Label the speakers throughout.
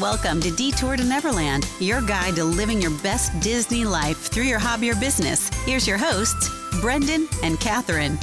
Speaker 1: Welcome to Detour to Neverland, your guide to living your best Disney life through your hobby or business. Here's your hosts, Brendan and Catherine.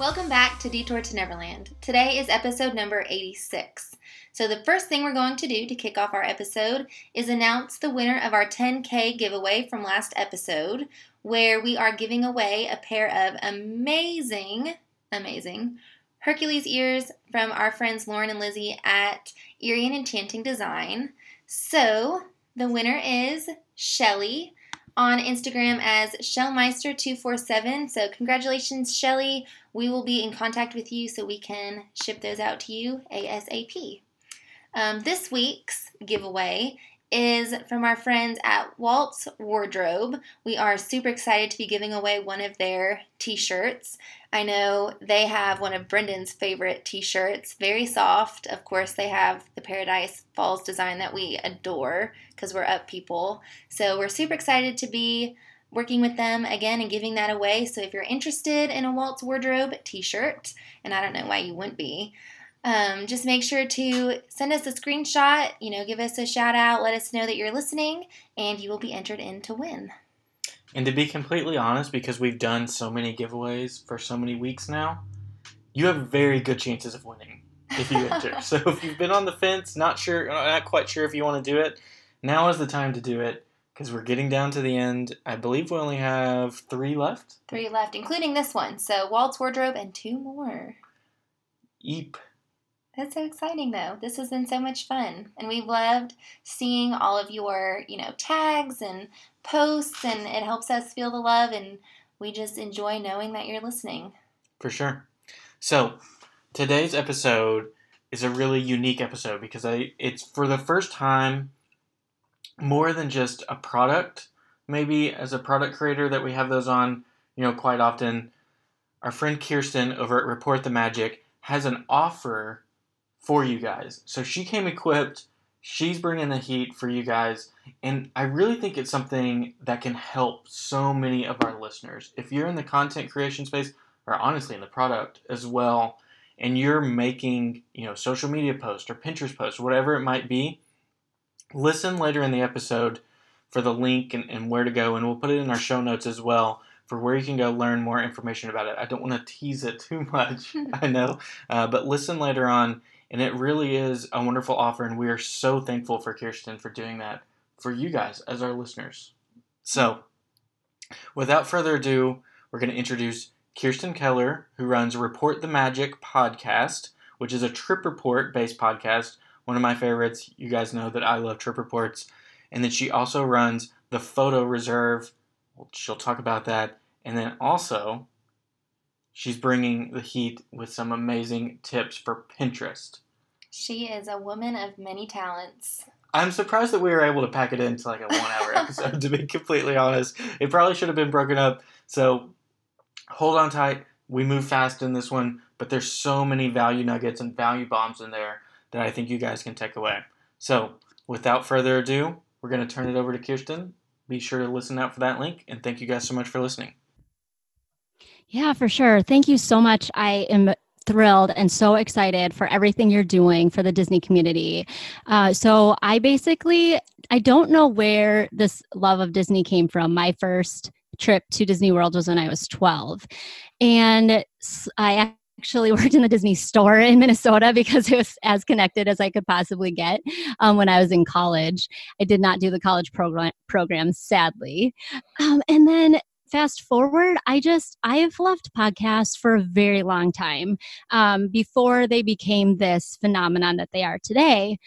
Speaker 2: Welcome back to Detour to Neverland. Today is episode number 86. So, the first thing we're going to do to kick off our episode is announce the winner of our 10K giveaway from last episode, where we are giving away a pair of amazing, amazing Hercules ears from our friends Lauren and Lizzie at Eerie and Enchanting Design. So, the winner is Shelly on Instagram as Shellmeister247. So, congratulations, Shelly. We will be in contact with you so we can ship those out to you ASAP. Um, this week's giveaway is from our friends at Walt's Wardrobe. We are super excited to be giving away one of their t shirts. I know they have one of Brendan's favorite t shirts, very soft. Of course, they have the Paradise Falls design that we adore because we're up people. So we're super excited to be working with them again and giving that away. So if you're interested in a Walt's Wardrobe t shirt, and I don't know why you wouldn't be, um, just make sure to send us a screenshot, you know, give us a shout out, let us know that you're listening, and you will be entered in to win.
Speaker 3: And to be completely honest, because we've done so many giveaways for so many weeks now, you have very good chances of winning if you enter. so if you've been on the fence, not sure, not quite sure if you want to do it, now is the time to do it because we're getting down to the end. I believe we only have three left.
Speaker 2: Three left, including this one. So Walt's Wardrobe and two more.
Speaker 3: Eep.
Speaker 2: That's so exciting though. This has been so much fun. And we've loved seeing all of your, you know, tags and posts and it helps us feel the love and we just enjoy knowing that you're listening.
Speaker 3: For sure. So, today's episode is a really unique episode because I it's for the first time more than just a product, maybe as a product creator that we have those on, you know, quite often. Our friend Kirsten over at Report the Magic has an offer for you guys. So she came equipped. She's bringing the heat for you guys. And I really think it's something that can help so many of our listeners. If you're in the content creation space, or honestly in the product as well, and you're making, you know, social media posts or Pinterest posts, whatever it might be, listen later in the episode for the link and, and where to go. And we'll put it in our show notes as well for where you can go learn more information about it. I don't want to tease it too much, I know, uh, but listen later on and it really is a wonderful offer, and we are so thankful for Kirsten for doing that for you guys as our listeners. So, without further ado, we're going to introduce Kirsten Keller, who runs Report the Magic podcast, which is a trip report based podcast. One of my favorites. You guys know that I love trip reports. And then she also runs the Photo Reserve. She'll talk about that. And then also, she's bringing the heat with some amazing tips for Pinterest.
Speaker 2: She is a woman of many talents.
Speaker 3: I'm surprised that we were able to pack it into like a one hour episode, to be completely honest. It probably should have been broken up. So hold on tight. We move fast in this one, but there's so many value nuggets and value bombs in there that I think you guys can take away. So without further ado, we're going to turn it over to Kirsten. Be sure to listen out for that link, and thank you guys so much for listening.
Speaker 4: Yeah, for sure. Thank you so much. I am thrilled and so excited for everything you're doing for the Disney community. Uh, so I basically I don't know where this love of Disney came from. My first trip to Disney World was when I was 12, and I actually worked in the Disney store in Minnesota because it was as connected as I could possibly get um, when I was in college. I did not do the college program, program sadly. Um, and then fast forward, I just, I have loved podcasts for a very long time um, before they became this phenomenon that they are today.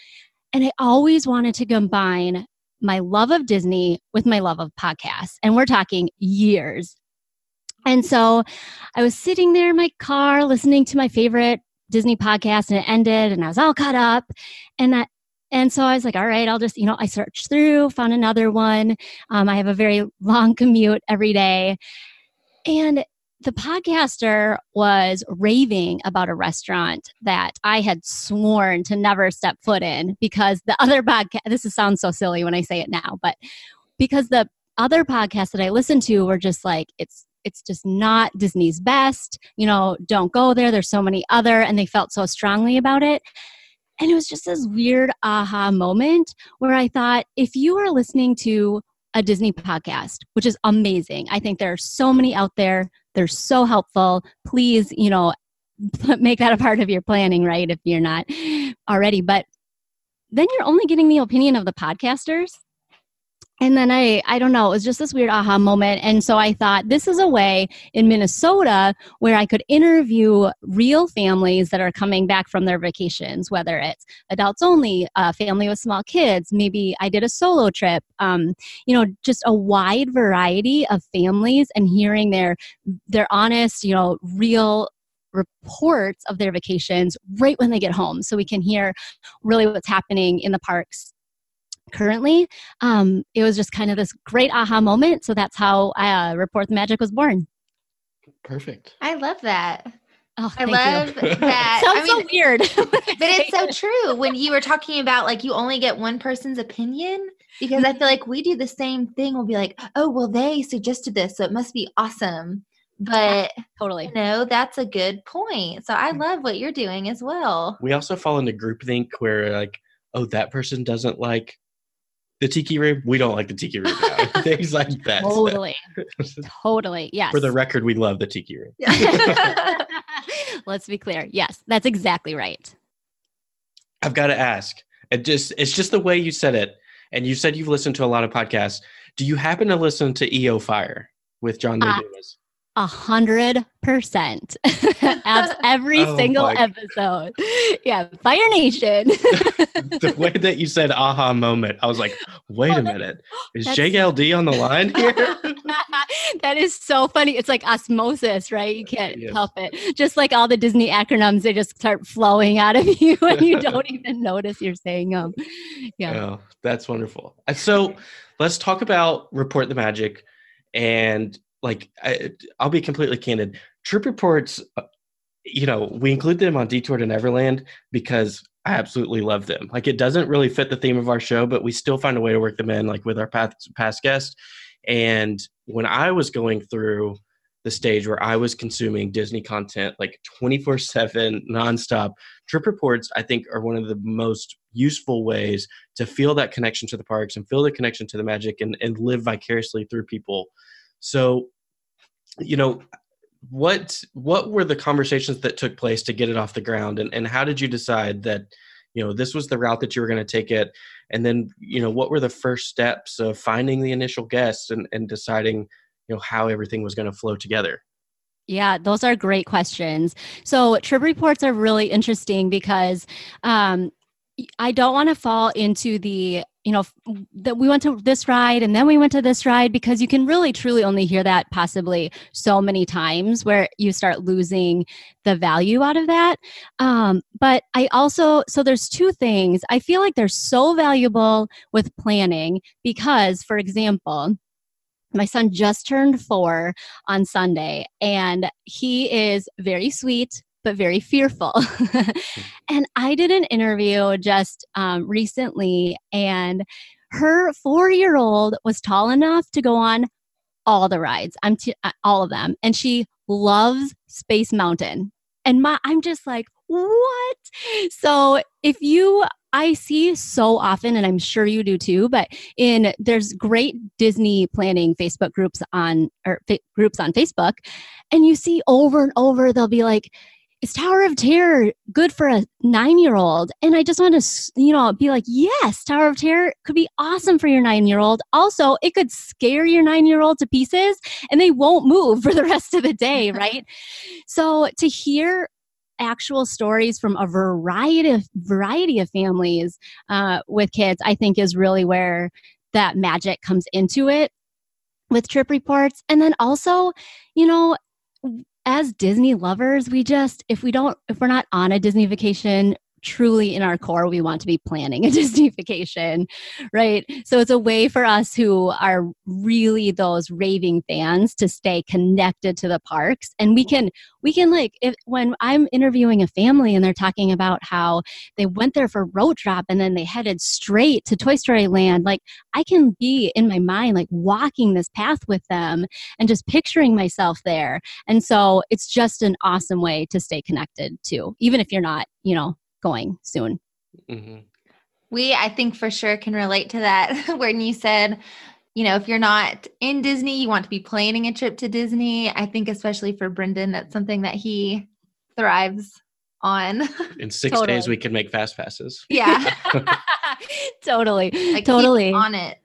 Speaker 4: And I always wanted to combine my love of Disney with my love of podcasts. And we're talking years. And so I was sitting there in my car listening to my favorite Disney podcast and it ended and I was all caught up. And that and so I was like, all right, I'll just, you know, I searched through, found another one. Um, I have a very long commute every day. And the podcaster was raving about a restaurant that I had sworn to never step foot in because the other podcast, this sounds so silly when I say it now, but because the other podcasts that I listened to were just like, it's it's just not Disney's best. You know, don't go there. There's so many other, and they felt so strongly about it. And it was just this weird aha moment where I thought, if you are listening to a Disney podcast, which is amazing, I think there are so many out there. They're so helpful. Please, you know, make that a part of your planning, right? If you're not already. But then you're only getting the opinion of the podcasters and then I, I don't know, it was just this weird aha moment. And so I thought this is a way in Minnesota where I could interview real families that are coming back from their vacations, whether it's adults only, a family with small kids, maybe I did a solo trip, um, you know, just a wide variety of families and hearing their, their honest, you know, real reports of their vacations right when they get home so we can hear really what's happening in the parks currently. Um, it was just kind of this great aha moment. So that's how uh, Report the Magic was born.
Speaker 3: Perfect.
Speaker 2: I love that.
Speaker 4: Oh,
Speaker 2: I love
Speaker 4: you.
Speaker 2: that.
Speaker 4: Sounds
Speaker 2: I mean,
Speaker 4: so weird.
Speaker 2: but it's so true when you were talking about like you only get one person's opinion because I feel like we do the same thing. We'll be like, oh, well, they suggested this, so it must be awesome. But
Speaker 4: totally.
Speaker 2: you know, that's a good point. So I love what you're doing as well.
Speaker 5: We also fall into groupthink where like, oh, that person doesn't like the tiki room. We don't like the tiki room. Now. Things like that.
Speaker 4: Totally. totally. Yes.
Speaker 5: For the record, we love the tiki room.
Speaker 4: Let's be clear. Yes, that's exactly right.
Speaker 5: I've got to ask. It just it's just the way you said it. And you said you've listened to a lot of podcasts. Do you happen to listen to EO Fire with John Lee
Speaker 4: Uh,
Speaker 5: Dumas?
Speaker 4: A hundred percent. Abs- Every
Speaker 5: Oh
Speaker 4: single episode. Yeah, Fire Nation.
Speaker 5: the way that you said aha moment, I was like, wait
Speaker 4: Oh,
Speaker 5: a minute. Is
Speaker 4: that's-
Speaker 5: JLD on the line here?
Speaker 4: that is so funny. It's like osmosis, right? You can't
Speaker 5: Yes.
Speaker 4: help it. Just like all the Disney acronyms, they just start flowing out of you and you don't even notice you're saying them. Yeah.
Speaker 5: Oh, that's wonderful. So let's talk about Report the Magic. And like, I, I'll be completely candid. Trip reports, uh, you know, we include them on Detour to Neverland because I absolutely love them. Like, it doesn't really fit the theme of our show, but we still find a way to work them in, like with our past, past guests. And when I was going through the stage where I was consuming Disney content like 24 7 nonstop, trip reports, I think, are one of the most useful ways to feel that connection to the parks and feel the connection to the magic and, and live vicariously through people. So, you know, what what were the conversations that took place to get it off the ground? And, and how did you decide that you know this was the route that you were going to take it? And then you know what were the first steps of finding the initial guests and, and deciding you know how everything was going to flow together?
Speaker 4: Yeah, those are great questions. So, trip reports are really interesting because um, I don't want to fall into the, you know, that we went to this ride and then we went to this ride because you can really truly only hear that possibly so many times where you start losing the value out of that. Um, but I also, so there's two things. I feel like they're so valuable with planning because, for example, my son just turned four on Sunday, and he is very sweet but very fearful. and I did an interview just um, recently, and her four year old was tall enough to go on all the rides. I'm t- uh, all of them, and she loves Space Mountain. And my, I'm just like, what? So if you I see so often, and I'm sure you do too, but in there's great Disney planning Facebook groups on or fa- groups on Facebook, and you see over and over they'll be like, "Is Tower of Terror good for a nine year old?" And I just want to, you know, be like, "Yes, Tower of Terror could be awesome for your nine year old. Also, it could scare your nine year old to pieces, and they won't move for the rest of the day, right?" so to hear actual stories from a variety of variety of families uh, with kids i think is really where that magic comes into it with trip reports and then also you know as disney lovers we just if we don't if we're not on a disney vacation truly in our core we want to be planning a Disney vacation, right? So it's a way for us who are really those raving fans to stay connected to the parks and we can we can like if when I'm interviewing a family and they're talking about how they went there for rope drop and then they headed straight to Toy Story Land, like I can be in my mind like walking this path with them and just picturing myself there. And so it's just an awesome way to stay connected to, even if you're not, you know, going soon.
Speaker 2: Mm-hmm. We, I think, for sure can relate to that when you said, you know, if you're not in Disney, you want to be planning a trip to Disney. I think, especially for Brendan, that's something that he thrives on.
Speaker 5: In six totally. days, we can make fast passes.
Speaker 2: Yeah.
Speaker 4: totally. Like totally.
Speaker 2: On it.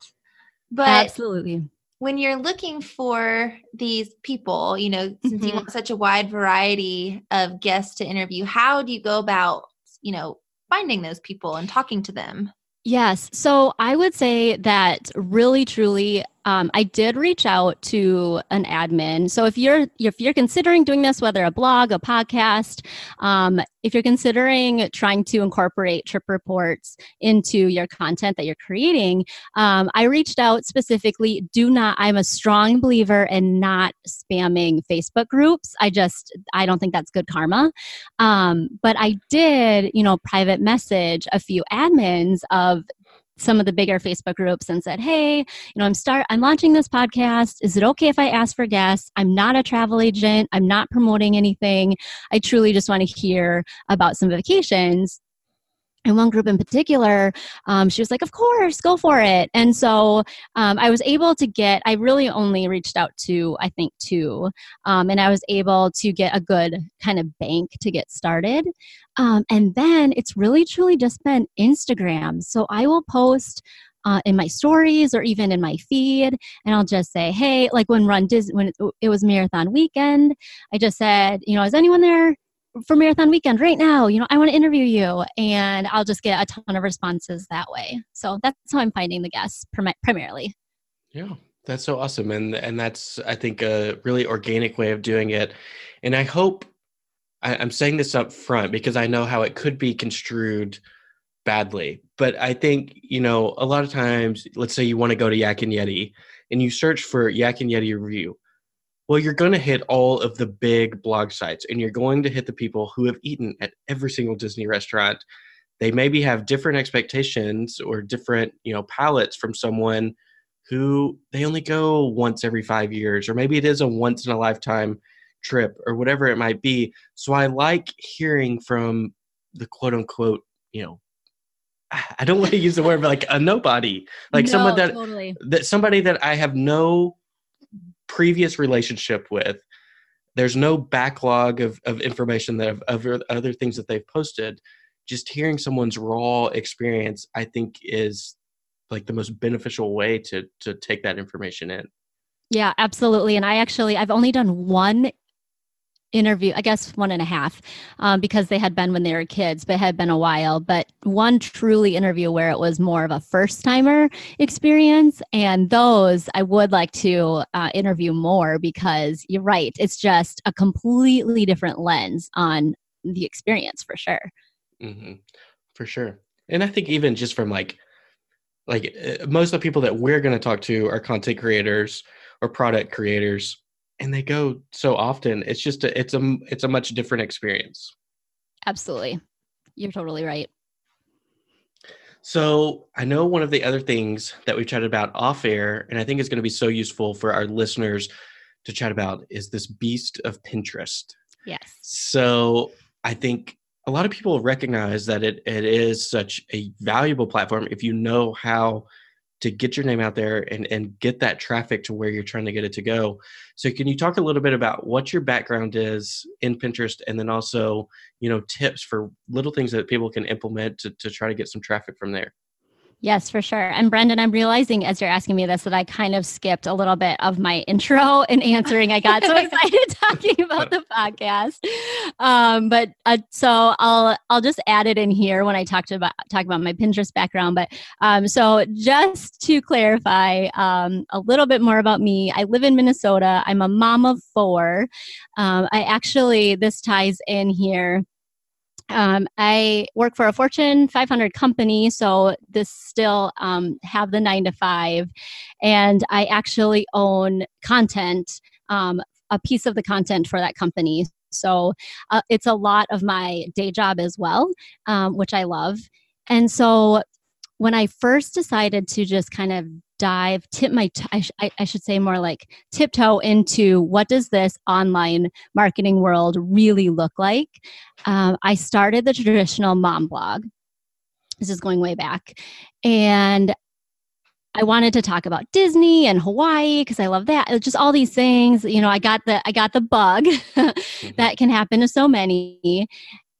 Speaker 2: But
Speaker 4: absolutely.
Speaker 2: When you're looking for these people, you know, since mm-hmm. you want such a wide variety of guests to interview, how do you go about you know, finding those people and talking to them?
Speaker 4: Yes. So I would say that really, truly, um, I did reach out to an admin. So if you're if you're considering doing this, whether a blog, a podcast, um, if you're considering trying to incorporate trip reports into your content that you're creating, um, I reached out specifically. Do not. I'm a strong believer in not spamming Facebook groups. I just I don't think that's good karma. Um, but I did, you know, private message a few admins of some of the bigger Facebook groups and said, "Hey, you know, I'm start I'm launching this podcast. Is it okay if I ask for guests? I'm not a travel agent. I'm not promoting anything. I truly just want to hear about some vacations." And one group in particular, um, she was like, "Of course, go for it." And so um, I was able to get. I really only reached out to I think two, um, and I was able to get a good kind of bank to get started. Um, and then it's really truly just been Instagram. So I will post. Uh, in my stories or even in my feed and i'll just say hey like when run disney when it was marathon weekend i just said you know is anyone there for marathon weekend right now you know i want to interview you and i'll just get a ton of responses that way. So that's how i'm finding the guests prim- primarily.
Speaker 5: Yeah that's so awesome. And and that's i think a really organic way of doing it. And i hope I, i'm saying this up front because i know how it could be construed badly. But i think you know a lot of times let's say you want to go to yak and yeti and you search for yak and yeti review well, you're going to hit all of the big blog sites and you're going to hit the people who have eaten at every single Disney restaurant. They maybe have different expectations or different, you know, palates from someone who they only go once every 5 years or maybe it is a once in a lifetime trip or whatever it might be. So I like hearing from the quote unquote, you know, I don't want to use the word, but like a nobody, like no, someone that, totally. that somebody that I have no previous relationship with. There's no backlog of, of information that of, of other things that they've posted. Just hearing someone's raw experience, I think, is like the most beneficial way to to take that information in.
Speaker 4: Yeah, absolutely. And I actually I've only done one interview, I guess one and a half, um, because they had been when they were kids, but had been a while. But one truly interview where it was more of a first timer experience. And those I would like to uh, interview more because you're right. It's just a completely different lens on the experience for sure.
Speaker 5: Mm-hmm. For sure. And I think even just from like, like uh, most of the people that we're going to talk to are content creators or product creators and they go so often it's just a, it's a it's a much different experience.
Speaker 4: Absolutely. You're totally right.
Speaker 5: So i know one of the other things that we've chatted about off air and i think is going to be so useful for our listeners to chat about is this beast of pinterest.
Speaker 4: Yes.
Speaker 5: So i think a lot of people recognize that it, it is such a valuable platform if you know how to get your name out there and, and get that traffic to where you're trying to get it to go. So can you talk a little bit about what your background is in Pinterest and then also, you know, tips for little things that people can implement to, to try to get some traffic from there?
Speaker 4: Yes, for sure. And Brendan, I'm realizing as you're asking me this that I kind of skipped a little bit of my intro in answering. I got so excited talking about the podcast. Um, but uh, so I'll I'll just add it in here when I talked about talk about my Pinterest background. But um, so just to clarify um, a little bit more about me, I live in Minnesota. I'm a mom of four. Um, I actually this ties in here um, I work for a Fortune 500 company, so this still um, have the nine to five, and I actually own content, um, a piece of the content for that company. So uh, it's a lot of my day job as well, um, which I love. And so when I first decided to just kind of dive tip my t- I, sh- I should say more like tiptoe into what does this online marketing world really look like um, i started the traditional mom blog this is going way back and I wanted to talk about Disney and Hawaii because I love that. Just all these things, you know. I got the I got the bug mm-hmm. that can happen to so many,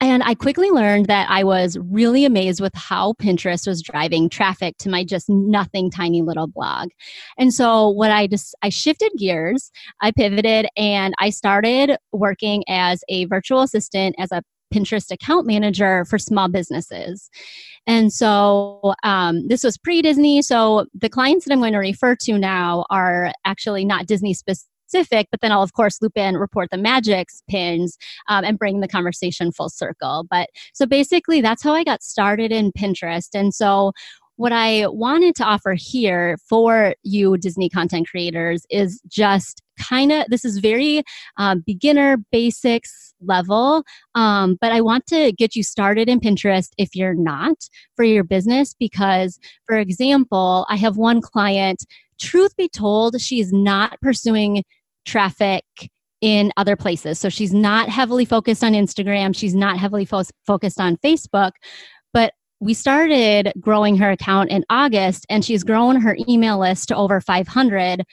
Speaker 4: and I quickly learned that I was really amazed with how Pinterest was driving traffic to my just nothing tiny little blog. And so what I just I shifted gears, I pivoted and I started working as a virtual assistant as a Pinterest account manager for small businesses. And so um, this was pre Disney. So the clients that I'm going to refer to now are actually not Disney specific but then I'll of course loop in report the magics pins um, and bring the conversation full circle. But so basically, that's how I got started in Pinterest. And so what I wanted to offer here for you Disney content creators is just kind of this is very um, beginner basics level um, but i want to get you started in pinterest if you're not for your business because for example i have one client truth be told she's not pursuing traffic in other places. So she's not heavily focused on Instagram, she's not heavily fo- focused on Facebook, but we started growing her account in August and she's grown her email list to over 500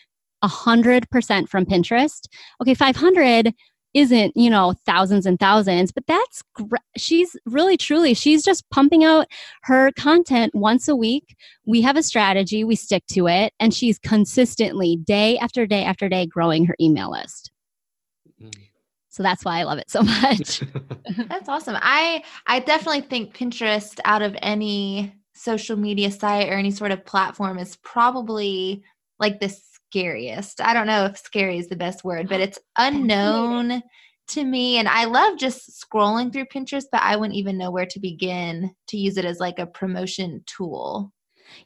Speaker 4: 100% from Pinterest. Okay, 500 isn't you know thousands and thousands but that's gr- she's really truly she's just pumping out her content once a week. We have a strategy we stick to it and she's consistently day after day after day growing her email list. Mm. so that's why i love it so much.
Speaker 2: That's awesome. I i definitely think pinterest out of any social media site or any sort of platform is probably like this scariest. I don't know if scary is the best word, but it's unknown to me. And I love just scrolling through Pinterest, but I wouldn't even know where to begin to use it as like a promotion tool.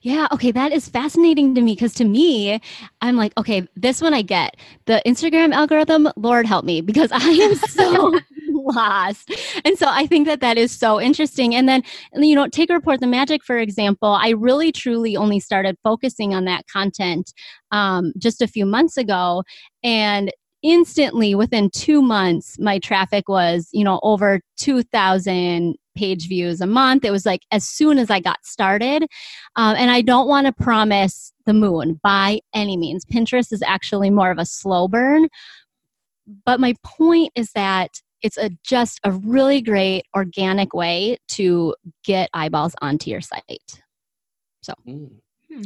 Speaker 4: Yeah, okay, that is fascinating to me because to me, I'm like, okay, this one I get. The Instagram algorithm, Lord help me, because I am so lost. And so I think that that is so interesting. And then, you know, take Report the Magic, for example. I really truly only started focusing on that content um, just a few months ago. And instantly within two months my traffic was you know over 2000 page views a month it was like as soon as i got started um, and i don't want to promise the moon by any means pinterest is actually more of a slow burn but my point is that it's a just a really great organic way to get eyeballs onto your site. So mm.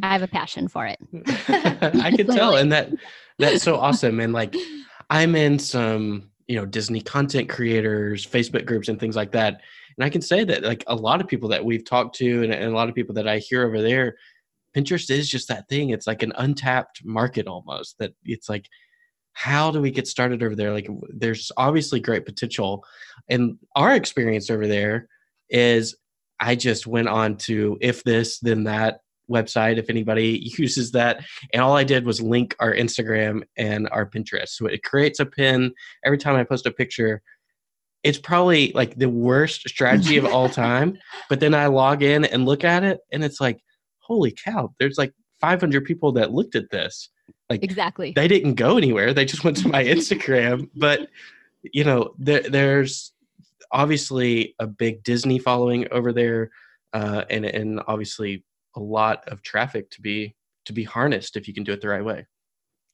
Speaker 4: i have a passion for it.
Speaker 5: I can tell and that that's so awesome and like i'm in some you know disney content creators facebook groups and things like that and i can say that like a lot of people that we've talked to and, and a lot of people that i hear over there pinterest is just that thing it's like an untapped market almost that it's like how do we get started over there? Like there's obviously great potential. And our experience over there is i just went on to if this then that website if anybody uses that. And all i did was link our instagram and our pinterest. So it creates a pin. Every time i post a picture it's probably like the worst strategy of all time. But then i log in and look at it and it's like holy cow there's like 500 people that looked at this like
Speaker 4: exactly,
Speaker 5: they didn't go anywhere. They just went to my Instagram. but you know, there, there's obviously a big Disney following over there, uh, and and obviously a lot of traffic to be to be harnessed if you can do it the right way.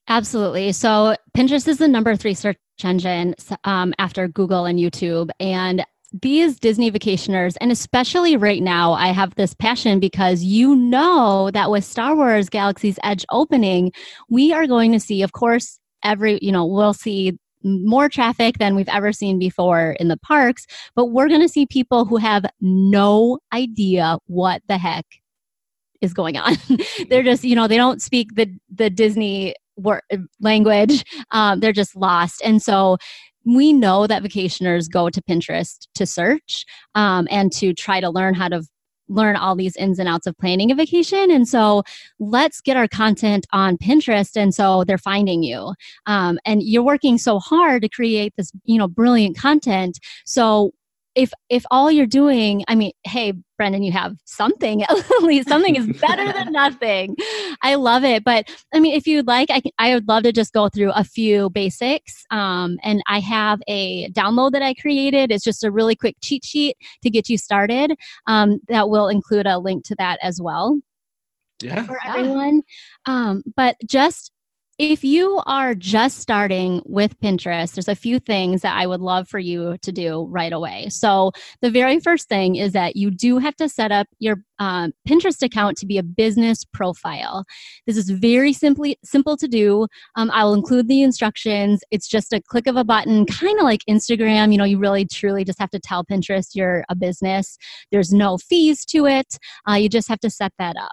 Speaker 4: Absolutely. So Pinterest is the number three search engine um, after Google and YouTube, and these Disney vacationers, and especially right now, I have this passion because you know that with Star Wars Galaxy's Edge opening, we are going to see, of course, every, you know, we'll see more traffic than we've ever seen before in the parks, but we're going to see people who have no idea what the heck is going on. They're just, you know, they don't speak the the Disney word language. Um, they're just lost, and so we know that vacationers go to Pinterest to search um, and to try to learn how to learn all these ins and outs of planning a vacation. And so let's get our content on Pinterest. And so they're finding you. Um, and you're working so hard to create this, you know, brilliant content. So if if all you're doing i mean hey brendan you have something at least something is better than nothing. I love it but i mean if you'd like i, I would love to just go through a few basics um, and i have a download that i created. It's just a really quick cheat sheet to get you started um, that will include a link to that as well.
Speaker 5: Yeah.
Speaker 4: for everyone. Um, but just if you are just starting with Pinterest, there's a few things that I would love for you to do right away. So, the very first thing is that you do have to set up your um, Pinterest account to be a business profile. This is very simply simple to do. Um, I'll include the instructions. It's just a click of a button, kind of like Instagram. You know, you really truly just have to tell Pinterest you're a business. There's no fees to it. Uh, you just have to set that up.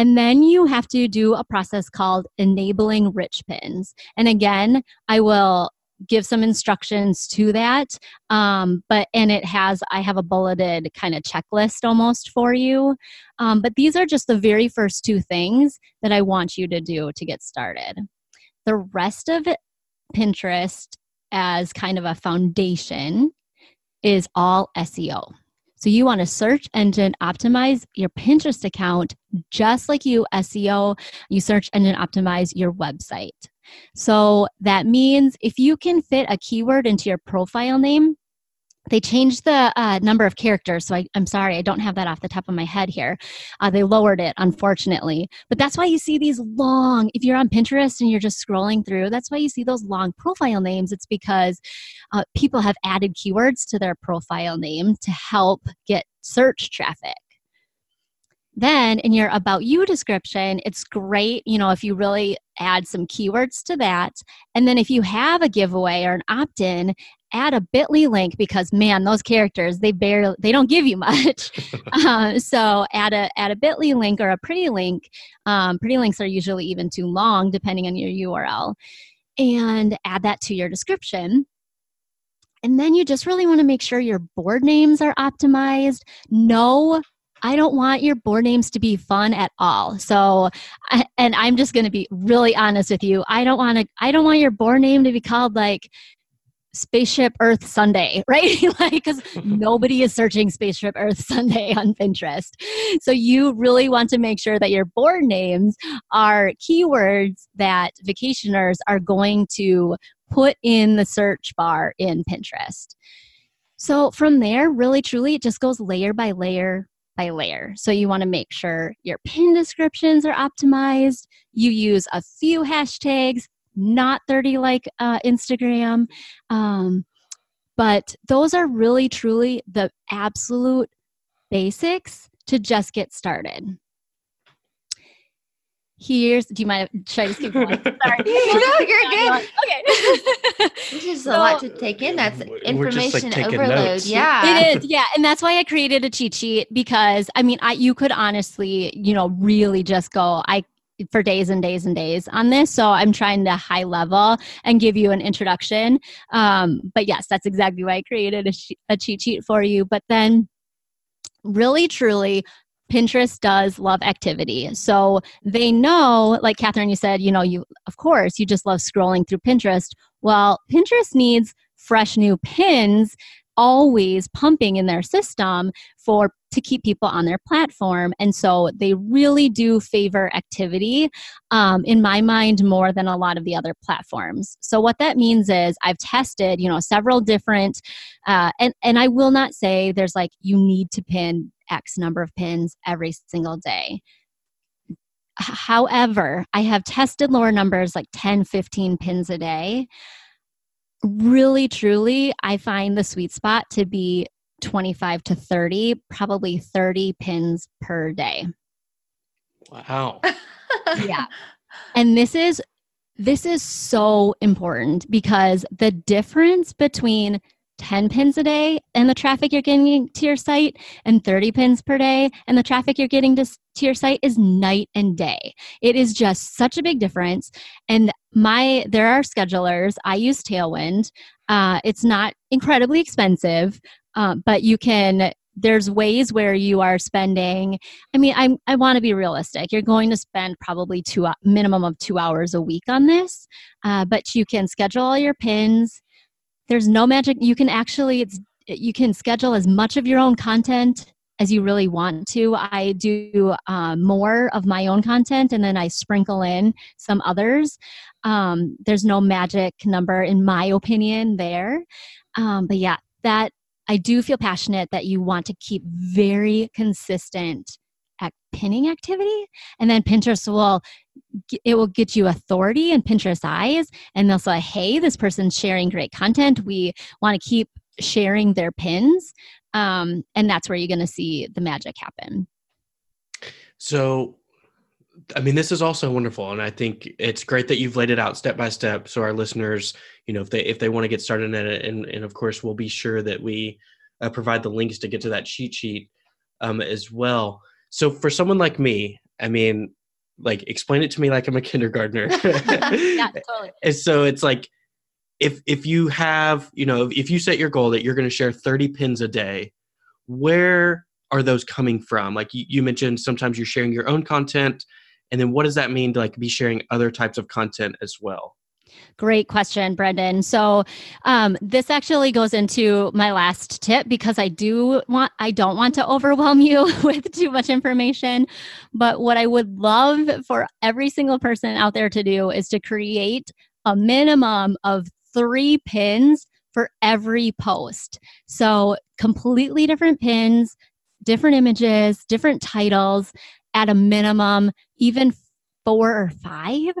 Speaker 4: And then you have to do a process called enabling rich pins. And again, I will give some instructions to that um, but and it has i have a bulleted kind of checklist almost for you. Um, but these are just the very first two things that i want you to do to get started. The rest of pinterest as kind of a foundation is all seo so you want to search engine optimize your Pinterest account just like you SEO, you search engine optimize your website. So that means if you can fit a keyword into your profile name, they changed the uh, number of characters so I, am sorry i don't have that off the top of my head here. Uh, they lowered it unfortunately. But that's why you see these long if you're on pinterest and you're just scrolling through that's why you see those long profile names. It's because uh, people have added keywords to their profile name to help get search traffic. Then in your about you description it's great you know if you really add some keywords to that. And then if you have a giveaway or an opt-in add a bit.ly link because man those characters they barely they don't give you much uh, so add a add a bit.ly link or a pretty link um, pretty links are usually even too long depending on your url and add that to your description and then you just really want to make sure your board names are optimized no I don't want your board names to be fun at all. So, and I'm just going to be really honest with you. I don't want to. I don't want your board name to be called like spaceship earth sunday right? Like because nobody is searching spaceship earth sunday on pinterest. So you really want to make sure that your board names are keywords that vacationers are going to put in the search bar in pinterest. So from there really truly it just goes layer by layer by layer. So you want to make sure your pin descriptions are optimized. You use a few hashtags not 30 like uh, Instagram. Um, but those are really, truly the absolute basics to just get started. Here's, do you mind? Should I just keep going? Sorry.
Speaker 2: no, you're good.
Speaker 4: Okay.
Speaker 2: This is a lot to take in. That's information
Speaker 5: like,
Speaker 2: overload.
Speaker 5: notes.
Speaker 2: Yeah.
Speaker 4: It is, yeah, and that's why I created a cheat sheet because I mean, I you could honestly, you know, really just go. I for days and days and days on this. So I'm trying to high level and give you an introduction. Um, but yes, that's exactly why I created a, a cheat sheet for you. But then, really, truly, Pinterest does love activity. So they know, like Catherine, you said, you know, you, of course, you just love scrolling through Pinterest. Well, Pinterest needs fresh new pins always pumping in their system for to keep people on their platform. And so they really do favor activity um, in my mind more than a lot of the other platforms. So what that means is i've tested you know several different uh, and and i will not say there's like you need to pin x number of pins every single day. However i have tested lower numbers like 10 15 pins a day. Really truly i find the sweet spot to be 25 to 30 probably 30 pins per day
Speaker 5: Wow.
Speaker 4: yeah and this is this is so important because the difference between 10 pins a day and the traffic you're getting to your site and 30 pins per day and the traffic you're getting to, to your site is night and day. It is just such a big difference. And my there are schedulers. I use Tailwind. Uh, it's not incredibly expensive, uh, but you can there's ways where you are spending i mean i i want to be realistic you're going to spend probably two minimum of two hours a week on this uh, but you can schedule all your pins there's no magic. You can actually it's you can schedule as much of your own content as you really want to. I do uh, more of my own content and then i sprinkle in some others. Um, there's no magic number in my opinion there. Um, but yeah that I do feel passionate that you want to keep very consistent at pinning activity and then Pinterest will it will get you authority in Pinterest eyes and they'll say hey this person's sharing great content. We want to keep sharing their pins. Um, and that's where you're going to see the magic happen.
Speaker 5: So I mean, this is also wonderful, and I think it's great that you've laid it out step by step, so our listeners, you know, if they if they want to get started in it, and and of course, we'll be sure that we uh, provide the links to get to that cheat sheet um, as well. So for someone like me, I mean, like explain it to me like I'm a kindergartner. yeah, totally. and so it's like if if you have, you know, if you set your goal that you're going to share 30 pins a day, where are those coming from? Like you, you mentioned, sometimes you're sharing your own content and then what does that mean to like be sharing other types of content as well
Speaker 4: Great question, Brendan. So, um, this actually goes into my last tip because I do want, I don't want to overwhelm you with too much information. But what I would love for every single person out there to do is to create a minimum of three pins for every post. So, completely different pins, different images, different titles at a minimum, even four or five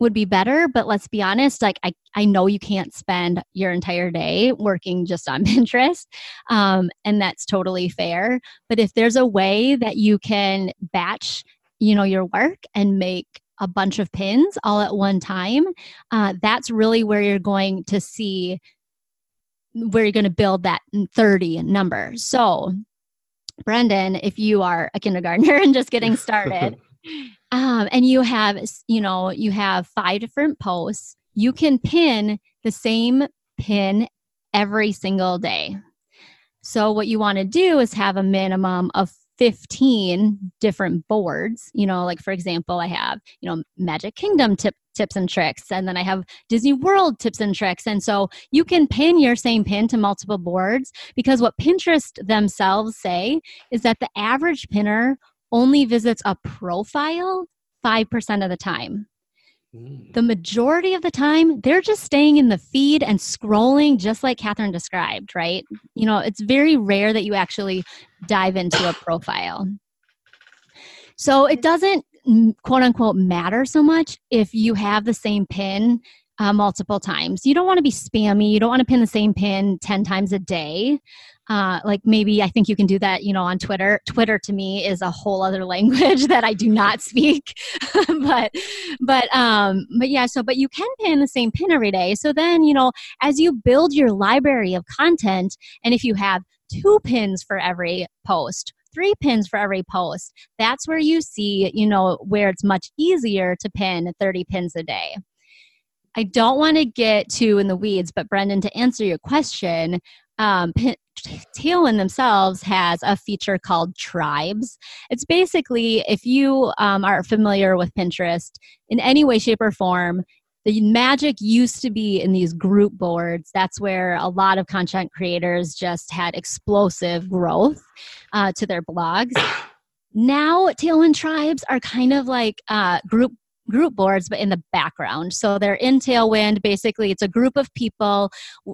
Speaker 4: would be better but let's be honest like i, I know you can't spend your entire day working just on pinterest um, and that's totally fair. But if there's a way that you can batch you know your work and make a bunch of pins all at one time uh, that's really where you're going to see where you're going to build that 30 number. So Brendan, if you are a kindergartner and just getting started, um, and you have, you know, you have five different posts, you can pin the same pin every single day. So what you want to do is have a minimum of 15 different boards. You know like for example i have you know magic kingdom tip, tips and tricks and then i have disney world tips and tricks. And so you can pin your same pin to multiple boards because what pinterest themselves say is that the average pinner only visits a profile 5% of the time Mm. The majority of the time, they're just staying in the feed and scrolling, just like Catherine described, right? You know, it's very rare that you actually dive into a profile. So it doesn't quote unquote matter so much if you have the same pin uh, multiple times. You don't want to be spammy. You don't want to pin the same pin 10 times a day uh, like maybe I think you can do that, you know, on Twitter. Twitter to me is a whole other language that I do not speak, but but um, but yeah. So but you can pin the same pin every day. So then you know, as you build your library of content, and if you have two pins for every post three pins for every post that's where you see you know where it's much easier to pin 30 pins a day I don't want to get too in the weeds, but Brendan, to answer your question, um, Tailwind themselves has a feature called Tribes. It's basically, if you um, are familiar with Pinterest in any way, shape, or form, the magic used to be in these group boards. That's where a lot of content creators just had explosive growth uh, to their blogs. Now, Tailwind tribes are kind of like uh, group group boards, but in the background. So they're in Tailwind. Basically, it's a group of people,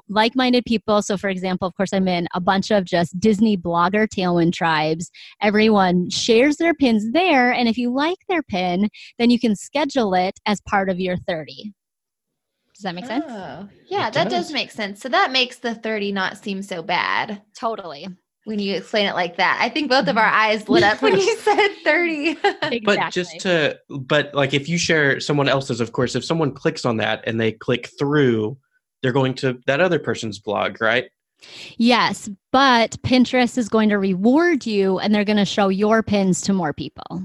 Speaker 4: like minded people. So, for example, of course, I'm in a bunch of just Disney blogger Tailwind tribes. Everyone shares their pins there. And if you like their pin, then you can schedule it as part of your 30. Does that make sense? Oh,
Speaker 2: yeah, it that does. does make sense. So that makes the 30 not seem so bad.
Speaker 4: Totally
Speaker 2: when you explain it like that. I think both of our mm-hmm. eyes lit up when you said 30.
Speaker 5: exactly. But just to, but like if you share someone else's, of course, if someone clicks on that and they click through, they're going to that other person's blog, right?
Speaker 4: Yes, but Pinterest is going to reward you and they're going to show your pins to more people.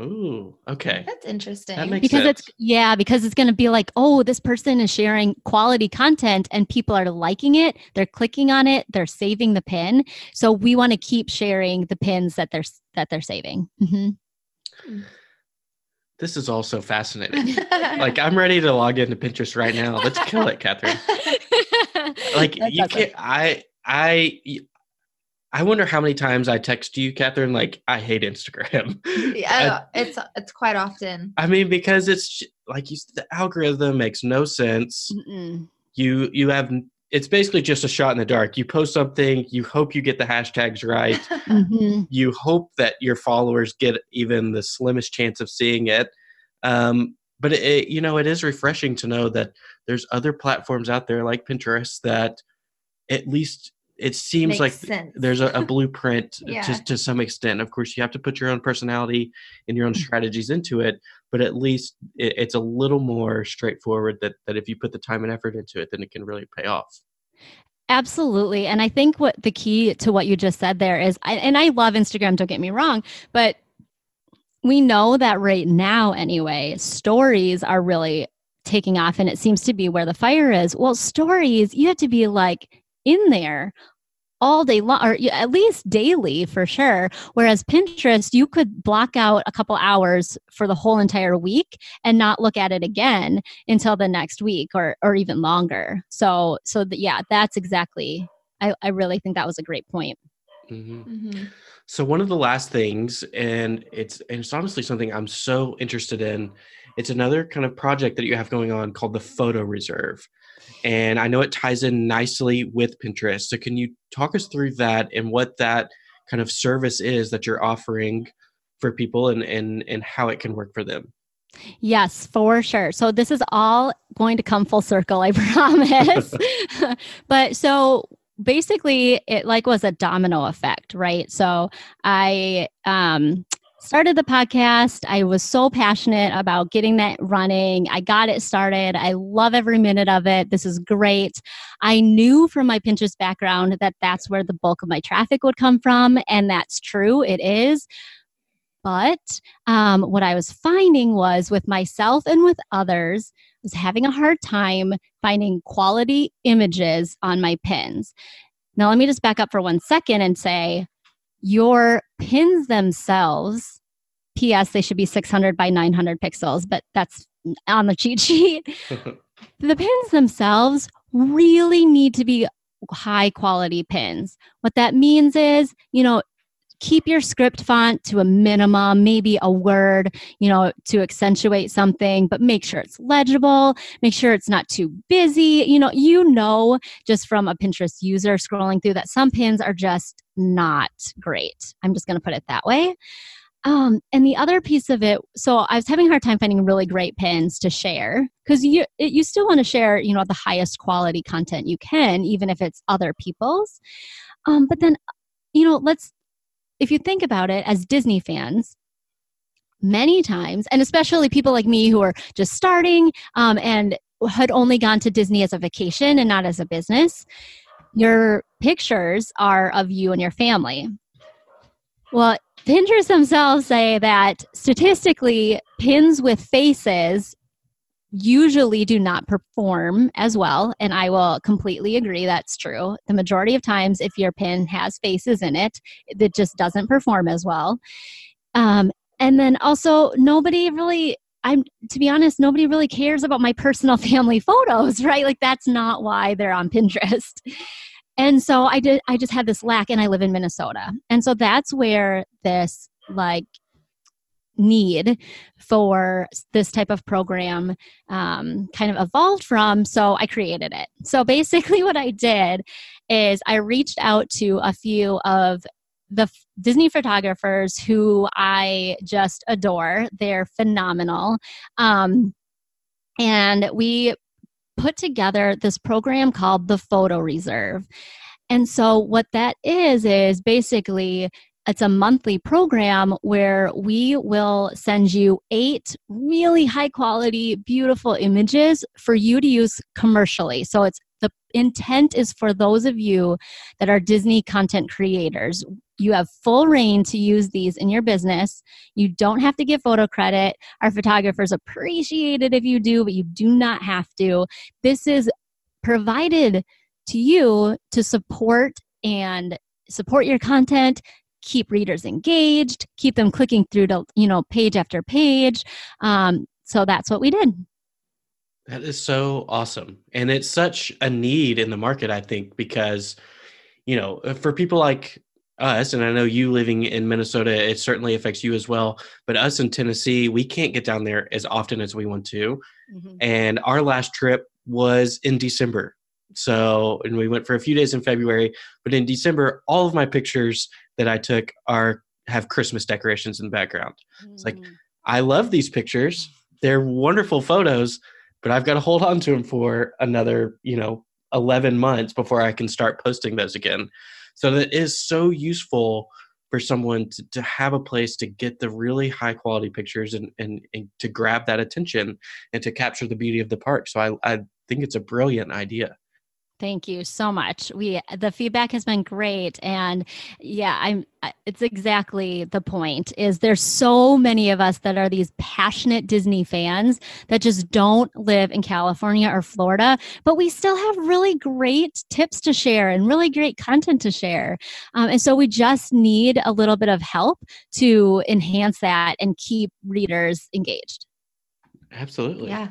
Speaker 5: Ooh, okay.
Speaker 2: That's interesting.
Speaker 5: That makes
Speaker 4: because
Speaker 5: sense.
Speaker 4: it's yeah because it's going to be like oh this person is sharing quality content and people are liking it they're clicking on it they're saving the pin so we want to keep sharing the pins that they're that they're saving hmm
Speaker 5: This is also fascinating. like I'm ready to log into Pinterest right now. Let's kill it, Catherine. Like
Speaker 4: That's
Speaker 5: you
Speaker 4: awesome.
Speaker 5: can I I I wonder how many times I text you, Catherine, like I hate Instagram.
Speaker 2: yeah, it's it's quite often.
Speaker 5: I mean, because it's like you, the algorithm makes no sense.
Speaker 4: Mm-mm.
Speaker 5: You you have it's basically just a shot in the dark. You post something, you hope you get the hashtags right.
Speaker 4: Mhm.
Speaker 5: you hope that your followers get even the slimmest chance of seeing it. Um, but it, it- you know, it is refreshing to know that there's other platforms out there like Pinterest that at least it seems
Speaker 2: Makes
Speaker 5: like
Speaker 2: sense.
Speaker 5: there's a, a blueprint
Speaker 2: Yeah.
Speaker 5: to, to some extent. Of course, you have to put your own personality and your own
Speaker 2: Mm.
Speaker 5: strategies into it, but at least it, it's a little more straightforward that, that if you put the time and effort into it, then it can really pay off.
Speaker 4: Absolutely. And I think what the key to what you just said there is, I, and I love Instagram, don't get me wrong, but we know that right now, anyway, stories are really taking off and it seems to be where the fire is. Well, stories, you have to be like in there all day long or at least daily for sure. Whereas pinterest you could block out a couple hours for the whole entire week and not look at it again until the next week or or even longer. So so th- yeah that's exactly I, I really think that was a great point.
Speaker 5: Hmm
Speaker 2: hmm
Speaker 5: So one of the last things, and it's and it's honestly something I'm so interested in. It's another kind of project that you have going on called the Photo Reserve, and I know it ties in nicely with Pinterest. So can you talk us through that and what that kind of service is that you're offering for people, and and and how it can work for them?
Speaker 4: Yes, for sure. So this is all going to come full circle, I promise. but so basically it like was a domino effect, right? So I um started the podcast. I was so passionate about getting that running. I got it started. I love every minute of it. This is great. I knew from my Pinterest background that that's where the bulk of my traffic would come from and that's true. It is. But um, what I was finding was with myself and with others, was having a hard time finding quality images on my pins. Now, let me just back up for one second and say your pins themselves, P.S., they should be 600 by 900 pixels, but that's on the cheat sheet. the pins themselves really need to be high quality pins. What that means is, you know, keep your script font to a minimum, maybe a word, you know, to accentuate something, but make sure it's legible, make sure it's not too busy. You know, you know just from a Pinterest user scrolling through that some pins are just not great. I'm just going to put it that way. Um, and the other piece of it, so I was having a hard time finding really great pins to share because you it, you still want to share, you know, the highest quality content you can, even if it's other people's. Um, but then, you know, let's if you think about it as Disney fans, many times, and especially people like me who are just starting um, and had only gone to Disney as a vacation and not as a business, your pictures are of you and your family. Well, Pinterest themselves say that statistically, pins with faces usually do not perform as well. And I will completely agree that's true. The majority of times, if your pin has faces in it, it just doesn't perform as well. Um, and then also, nobody really. I'm to be honest, nobody really cares about my personal family photos, right? Like that's not why they're on Pinterest. And so I did I just had this lack and I live in Minnesota. And so that's where this like need for this type of program um, kind of evolved from. So I created it. So basically, what I did is I reached out to a few of the f- Disney photographers who I just adore. They're phenomenal. Um, and we put together this program called the Photo Reserve. And so, what that is, is basically it's a monthly program where we will send you eight really high quality, beautiful images for you to use commercially. So it's the intent is for those of you that are Disney content creators. You have full reign to use these in your business. You don't have to give photo credit. Our photographers appreciate it if you do, but you do not have to. This is provided to you to support and support your content keep readers engaged keep them clicking through to you know page after page. Um, so that's what we did.
Speaker 5: That is so awesome. And it's such a need in the market i think because you know for people like us and i know you living in minnesota it certainly affects you as well but us in tennessee we can't get down there as often as we want to. Mm-hmm. and our last trip was in december so, and we went for a few days in February, but in December, all of my pictures that I took are have Christmas decorations in the background. Mm. It's like, mm. I love these pictures. They're wonderful photos, but I've got to hold on to them for another, you know, 11 months before I can start posting those again. So that is so useful for someone to, to have a place to get the really high quality pictures and, and, and to grab that attention and to capture the beauty of the park. So I, I think it's a brilliant idea.
Speaker 4: Thank you so much. We the feedback has been great and yeah, I'm it's exactly the point is there's so many of us that are these passionate Disney fans that just don't live in California or Florida, but we still have really great tips to share and really great content to share. Um, and so we just need a little bit of help to enhance that and keep readers engaged.
Speaker 5: Absolutely.
Speaker 2: Yeah.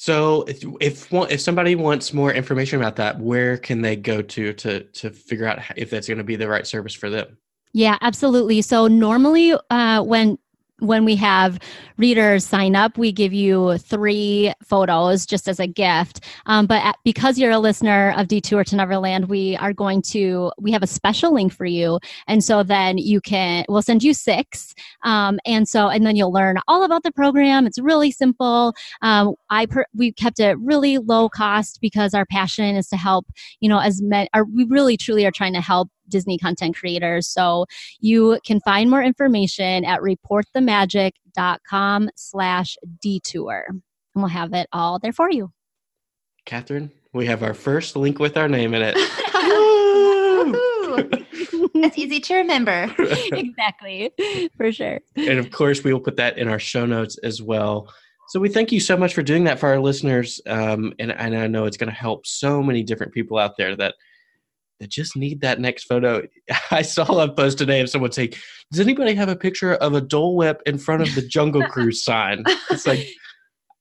Speaker 5: So if if if somebody wants more information about that, where can they go to to to figure out if that's going to be the right service for them?
Speaker 4: Yeah, absolutely. So normally, uh, when when we have readers sign up, we give you three photos just as a gift. Um, but at, because you're a listener of Detour to Neverland, we are going to we have a special link for you, and so then you can we'll send you six, um, and so and then you'll learn all about the program. It's really simple. Um, I per, we kept it really low cost because our passion is to help you know as many. we really truly are trying to help Disney content creators. So you can find more information at reportthemagic.com slash detour. And we'll have it all there for you.
Speaker 5: Catherine, we have our first link with our name in it.
Speaker 2: That's easy to remember.
Speaker 4: exactly, for sure.
Speaker 5: And of course, we will put that in our show notes as well. So we thank you so much for doing that for our listeners. Um, and, and I know it's going to help so many different people out there that that just need that next photo. I saw a post today of someone saying, "Does anybody have a picture of a Dole Whip in front of the Jungle Cruise sign?" It's like.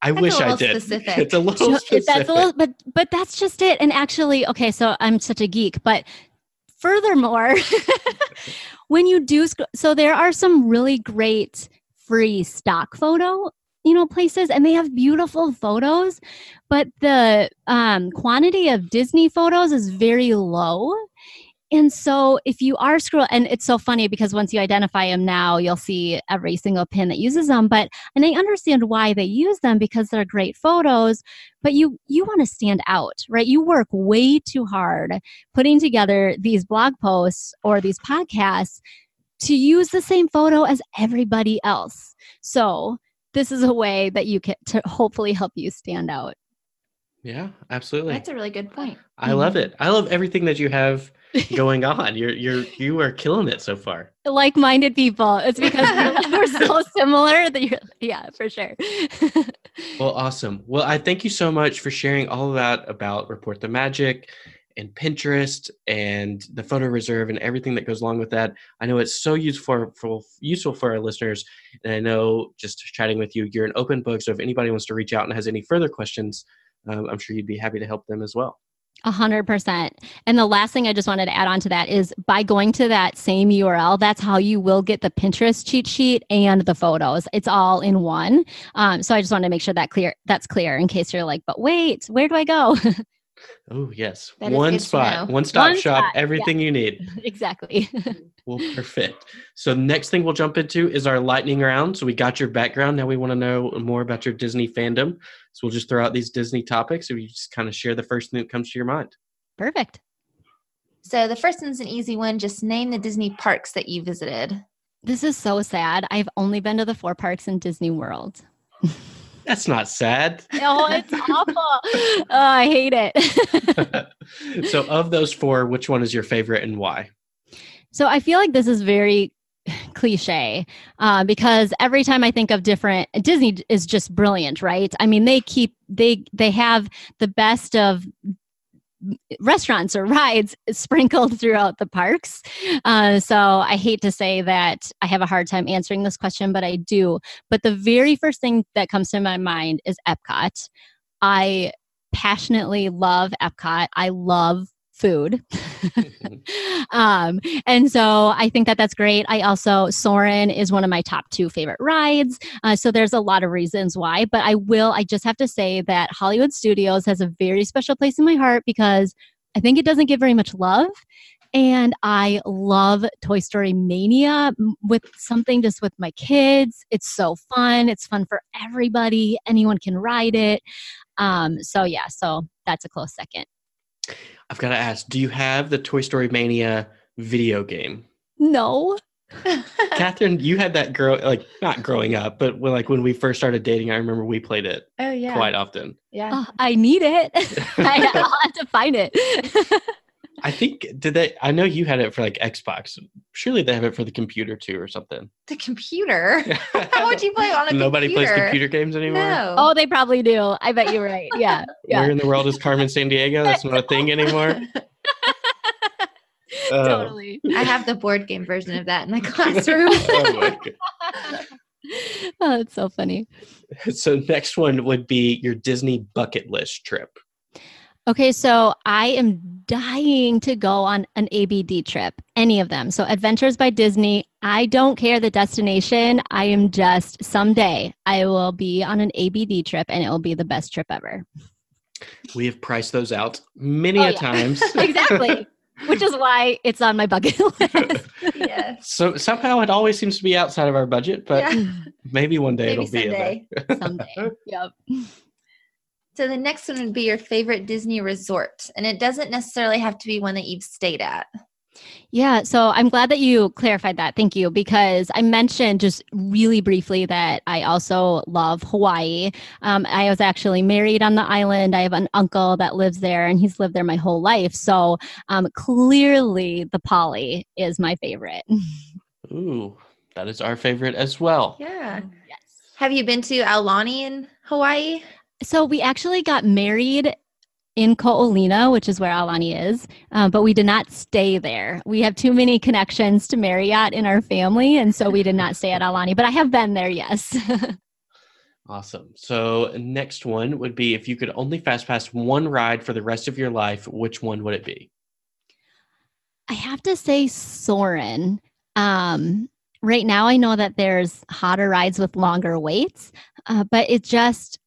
Speaker 5: I
Speaker 2: that's
Speaker 5: wish I did.
Speaker 2: Specific.
Speaker 5: It's a little specific.
Speaker 4: That's a little, but but that's just it. And actually, okay, so I'm such a geek, but furthermore, when you do, so there are some really great free stock photo you know places and they have beautiful photos but the um, quantity of disney photos is very low. And so if you are scroll and it's so funny because once you identify them now you'll see every single pin that uses them but and i understand why they use them because they're great photos but you you want to stand out right? You work way too hard putting together these blog posts or these podcasts to use the same photo as everybody else. So this is a way that you can to hopefully help you stand out.
Speaker 5: Yeah, absolutely.
Speaker 2: That's a really good point.
Speaker 5: I love it. I love everything that you have going on. You're you're you are killing it so far.
Speaker 4: Like-minded people. It's because we're, we're so similar that you're yeah, for sure.
Speaker 5: well, awesome. Well, I thank you so much for sharing all of that about Report the Magic and Pinterest and the photo reserve and everything that goes along with that. I know it's so useful for useful for our listeners, and I know just chatting with you, you're an open book. So if anybody wants to reach out and has any further questions, um, I'm sure you'd be happy to help them as well.
Speaker 4: A hundred percent. And the last thing I just wanted to add on to that is by going to that same URL, that's how you will get the Pinterest cheat sheet and the photos. It's all in one. Um, so I just wanted to make sure that clear that's clear in case you're like, but wait, where do I go?
Speaker 5: Oh yes, that one spot, one stop one shop, spot. everything yeah. you need.
Speaker 4: exactly.
Speaker 5: well, perfect. So next thing we'll jump into is our lightning round. So we got your background. Now we want to know more about your Disney fandom. So we'll just throw out these Disney topics. So you just kind of share the first thing that comes to your mind.
Speaker 4: Perfect.
Speaker 2: So the first one's an easy one. Just name the Disney parks that you visited.
Speaker 4: This is so sad. I've only been to the four parks in Disney World.
Speaker 5: That's not sad.
Speaker 4: Oh, it's awful. Oh, I hate it.
Speaker 5: so, of those four, which one is your favorite and why?
Speaker 4: So I feel like this is very cliche uh, because every time I think of different Disney is just brilliant, right? I mean, they keep they they have the best of restaurants or rides sprinkled throughout the parks. Uh, so I hate to say that I have a hard time answering this question, but I do. But the very first thing that comes to my mind is Epcot. I passionately love Epcot. I love food. um, and so I think that that's great. I also, Soarin' is one of my top two favorite rides. Uh, so there's a lot of reasons why, but I will, I just have to say that Hollywood Studios has a very special place in my heart because I think it doesn't get very much love. And I love Toy Story Mania with something just with my kids. It's so fun. It's fun for everybody. Anyone can ride it. Um, so, yeah, so that's a close second.
Speaker 5: I've got to ask, do you have the Toy Story Mania video game?
Speaker 4: No.
Speaker 5: Catherine, you had that girl like not growing up, but when like when we first started dating, I remember we played it
Speaker 2: oh yeah.
Speaker 5: quite often.
Speaker 2: Yeah.
Speaker 4: Oh, I need it. I, I'll have to find it.
Speaker 5: I think did they I know you had it for like Xbox. Surely they have it for the computer too or something.
Speaker 2: The computer. How would you play on a
Speaker 5: Nobody
Speaker 2: computer?
Speaker 5: plays computer games anymore.
Speaker 2: No.
Speaker 4: oh, they probably do. I bet you're right. Yeah. Yeah.
Speaker 5: Where in the world is Carmen Sandiego? That's not a thing anymore. Uh,
Speaker 4: totally.
Speaker 2: I have the board game version of that in my classroom.
Speaker 5: oh my God.
Speaker 4: oh, that's so funny.
Speaker 5: So next one would be your Disney bucket list trip.
Speaker 4: Okay, so I am dying to go on an ABD trip, any of them. So, Adventures by Disney, I don't care the destination. I am just someday I will be on an ABD trip and it will be the best trip ever.
Speaker 5: We have priced those out many
Speaker 4: Oh,
Speaker 5: a
Speaker 4: yeah.
Speaker 5: times.
Speaker 4: exactly, which is why it's on my bucket list.
Speaker 2: yes.
Speaker 5: So somehow it always seems to be outside of our budget, but
Speaker 2: Yeah.
Speaker 5: maybe one day
Speaker 2: Maybe
Speaker 5: it'll be in there.
Speaker 2: someday.
Speaker 4: Someday. Yep.
Speaker 2: So the next one would be your favorite Disney resort, and it doesn't necessarily have to be one that you've stayed at.
Speaker 4: Yeah, so I'm glad that you clarified that. Thank you. Because I mentioned just really briefly that I also love Hawaii. Um, I was actually married on the island. I have an uncle that lives there, and he's lived there my whole life. So um, clearly, the Poly is my favorite.
Speaker 5: Ooh, that is our favorite as well.
Speaker 2: Yeah.
Speaker 4: yes.
Speaker 2: Have you been to Aulani in Hawaii?
Speaker 4: So we actually got married in Ko'olina, which is where Aulani is, uh, but we did not stay there. We have too many connections to Marriott in our family, and so we did not stay at Aulani. But I have been there, yes.
Speaker 5: Awesome. So next one would be if you could only fast pass one ride for the rest of your life, which one would it be?
Speaker 4: I have to say Soarin'. Um, right now, I know that there's hotter rides with longer waits, uh, but it just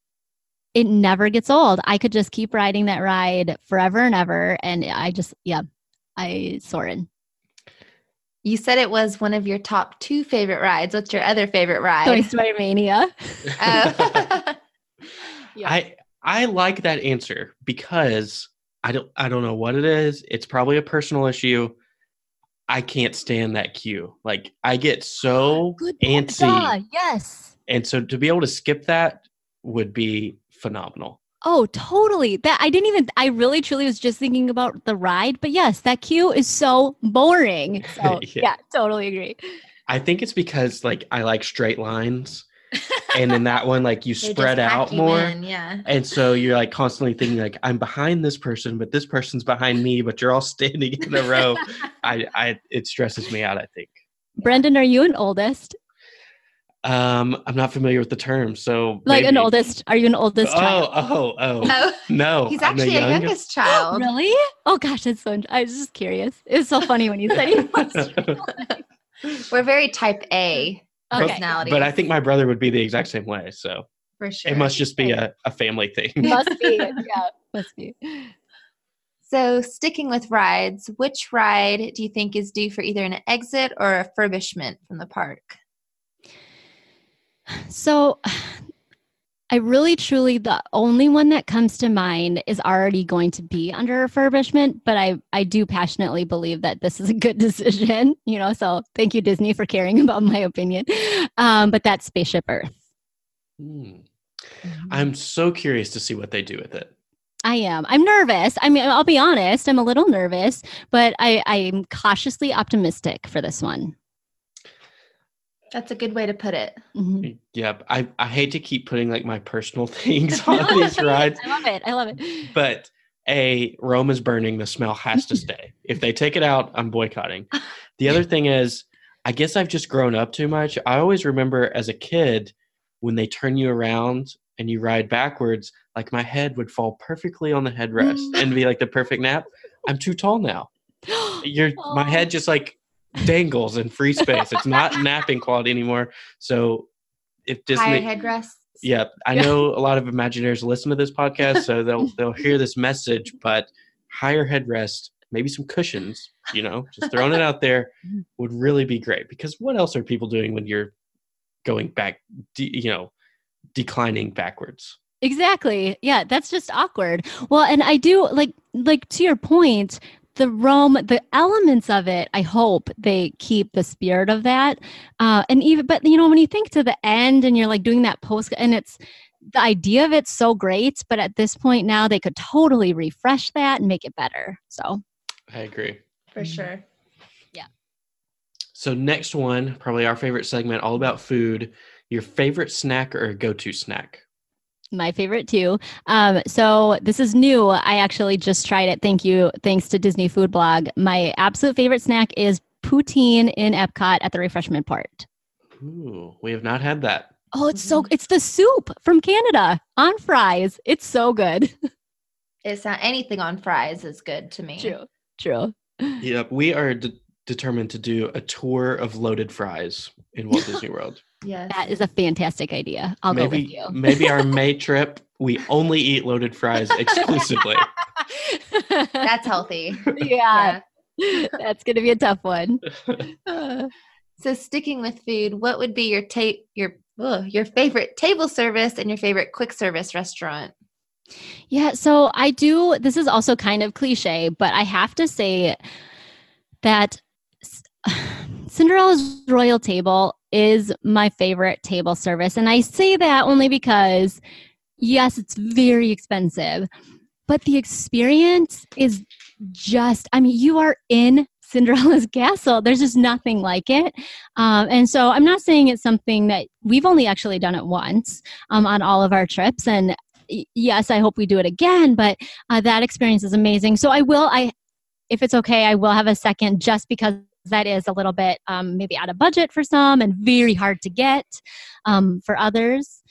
Speaker 4: it never gets old. I could just keep riding that ride forever and ever, and I just yeah, I Soarin'.
Speaker 2: You said it was one of your top two favorite rides. What's your other favorite ride?
Speaker 4: Toy
Speaker 2: ride?
Speaker 4: Story Mania.
Speaker 2: Oh.
Speaker 4: Yeah.
Speaker 5: I I like that answer because I don't I don't know what it is. It's probably a personal issue. I can't stand that queue. Like I get so
Speaker 4: Good
Speaker 5: antsy.
Speaker 4: Duh, yes.
Speaker 5: And so to be able to skip that would be phenomenal.
Speaker 4: Oh, totally. That I didn't even I really truly was just thinking about the ride, but yes, that queue is so boring. So
Speaker 5: Yeah.
Speaker 4: yeah, totally agree.
Speaker 5: I think it's because like I like straight lines. and in that one, like you
Speaker 2: They
Speaker 5: spread out
Speaker 2: you
Speaker 5: more.
Speaker 2: in, yeah.
Speaker 5: And so you're like constantly thinking like I'm behind this person, but this person's behind me, but you're all standing in a row. I, I it stresses me out, I think.
Speaker 4: Brendan, are you an oldest?
Speaker 5: Um, I'm not familiar with the term, so
Speaker 4: Like an oldest? Are you an oldest
Speaker 5: Oh,
Speaker 4: child?
Speaker 5: oh, oh.
Speaker 2: Oh,
Speaker 5: No,
Speaker 2: he's
Speaker 5: I'm the
Speaker 2: actually a
Speaker 5: youngest.
Speaker 2: youngest child.
Speaker 4: Really? Oh gosh, that's so. I was just curious. It was so funny when you said he was.
Speaker 2: We're very type A
Speaker 4: Okay.
Speaker 2: personality.
Speaker 5: But I think my brother would be the exact same way. So
Speaker 2: for sure.
Speaker 5: it must just be a, a family thing.
Speaker 4: Must be. Yeah, must be.
Speaker 2: So, sticking with rides, which ride do you think is due for either an exit or a refurbishment from the park?
Speaker 4: So I really truly the only one that comes to mind is already going to be under refurbishment, but I I do passionately believe that this is a good decision, you know. So thank you Disney for caring about my opinion. Um, but that's Spaceship Earth.
Speaker 5: Hmm. I'm so curious to see what they do with it.
Speaker 4: I am. I'm nervous. I mean, I'll be honest. I'm a little nervous, but I I'm cautiously optimistic for this one.
Speaker 2: That's a good way to put it.
Speaker 4: Mhm.
Speaker 5: Yep. I, I hate to keep putting like my personal things on these rides,
Speaker 4: I love it. I love it.
Speaker 5: but a Rome is burning. The smell has to stay. if they take it out, I'm boycotting. The other thing is, I guess I've just grown up too much. I always remember as a kid when they turn you around and you ride backwards, like my head would fall perfectly on the headrest and be like the perfect nap. I'm too tall now. You're my head just like dangles in free space. It's not napping quality anymore. So if
Speaker 2: Higher
Speaker 5: Disney,
Speaker 2: headrests.
Speaker 5: yeah, I know a lot of Imagineers listen to this podcast, so they'll they'll hear this message. But higher headrest, maybe some cushions, you know, just throwing it out there would really be great. Because what else are people doing when you're going back, de- you know, declining backwards?
Speaker 4: Exactly. Yeah, that's just awkward. Well, and I do like like to your point, the Rome, the elements of it, I hope they keep the spirit of that. Uh and even but you know, when you think to the end and you're like doing that post and it's the idea of it's so great, but at this point now they could totally refresh that and make it better. So
Speaker 5: I agree.
Speaker 2: For sure. Yeah.
Speaker 5: So next one, probably our favorite segment, all about food. Your favorite snack or go-to snack?
Speaker 4: My favorite too. Um, so this is new. I actually just tried it. Thank you. Thanks to Disney Food Blog. My absolute favorite snack is poutine in Epcot at the Refreshment Port.
Speaker 5: Ooh, we have not had that.
Speaker 4: Oh, it's so it's the soup from Canada on fries. It's so good.
Speaker 2: It's not anything on fries is good to me.
Speaker 4: True. True.
Speaker 5: Yep, we are de- determined to do a tour of loaded fries in Walt Disney World.
Speaker 2: Yes.
Speaker 4: That is a fantastic idea. I'll go with
Speaker 5: maybe
Speaker 4: you.
Speaker 5: maybe our May trip, we only eat loaded fries exclusively.
Speaker 2: That's healthy.
Speaker 4: yeah. That's gonna be a tough one.
Speaker 2: So sticking with food, what would be your ta- your ugh, your favorite table service and your favorite quick service restaurant?
Speaker 4: Yeah, so I do. This is also kind of cliche, but I have to say that S- Cinderella's Royal Table is my favorite table service. And I say that only because, yes, it's very expensive, but the experience is just, I mean, you are in Cinderella's castle. There's just nothing like it. Um, and so I'm not saying it's something that we've only actually done it once um, on all of our trips. And yes, I hope we do it again, but uh, that experience is amazing. So I will, I, if it's okay, I will have a second just because that is a little bit um, maybe out of budget for some and very hard to get um, for others.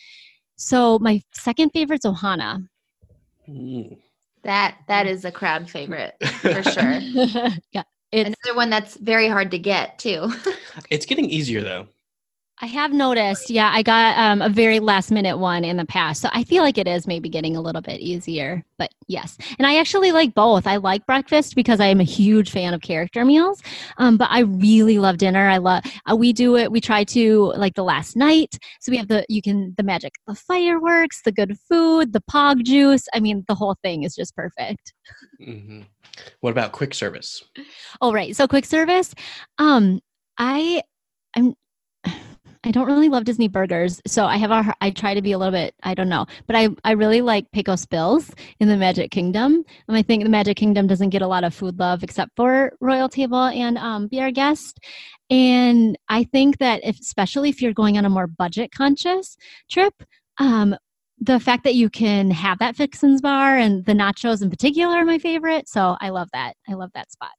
Speaker 4: So my second favorite's Ohana.
Speaker 5: Mm.
Speaker 2: That that is a crowd favorite for sure.
Speaker 4: yeah, it's
Speaker 2: Another one that's very hard to get too.
Speaker 5: It's getting easier though.
Speaker 4: I have noticed. Yeah, I got um, a very last minute one in the past. So I feel like it is maybe getting a little bit easier. But yes. And I actually like both. I like breakfast because I am a huge fan of character meals. Um, but I really love dinner. I love, uh, we do it, we try to like the last night. So we have the, you can, the magic, the fireworks, the good food, the pog juice. I mean, the whole thing is just perfect.
Speaker 5: hmm What about quick service?
Speaker 4: Oh, right. So quick service. Um, I, I'm, I don't really love Disney burgers, so I have a. I try to be a little bit. I don't know, but I I really like Pecos Bills in the Magic Kingdom, and I think the Magic Kingdom doesn't get a lot of food love except for Royal Table and um, Be Our Guest. And I think that if, especially if you're going on a more budget conscious trip, um, the fact that you can have that fixins bar and the nachos in particular are my favorite. So I love that. I love that spot.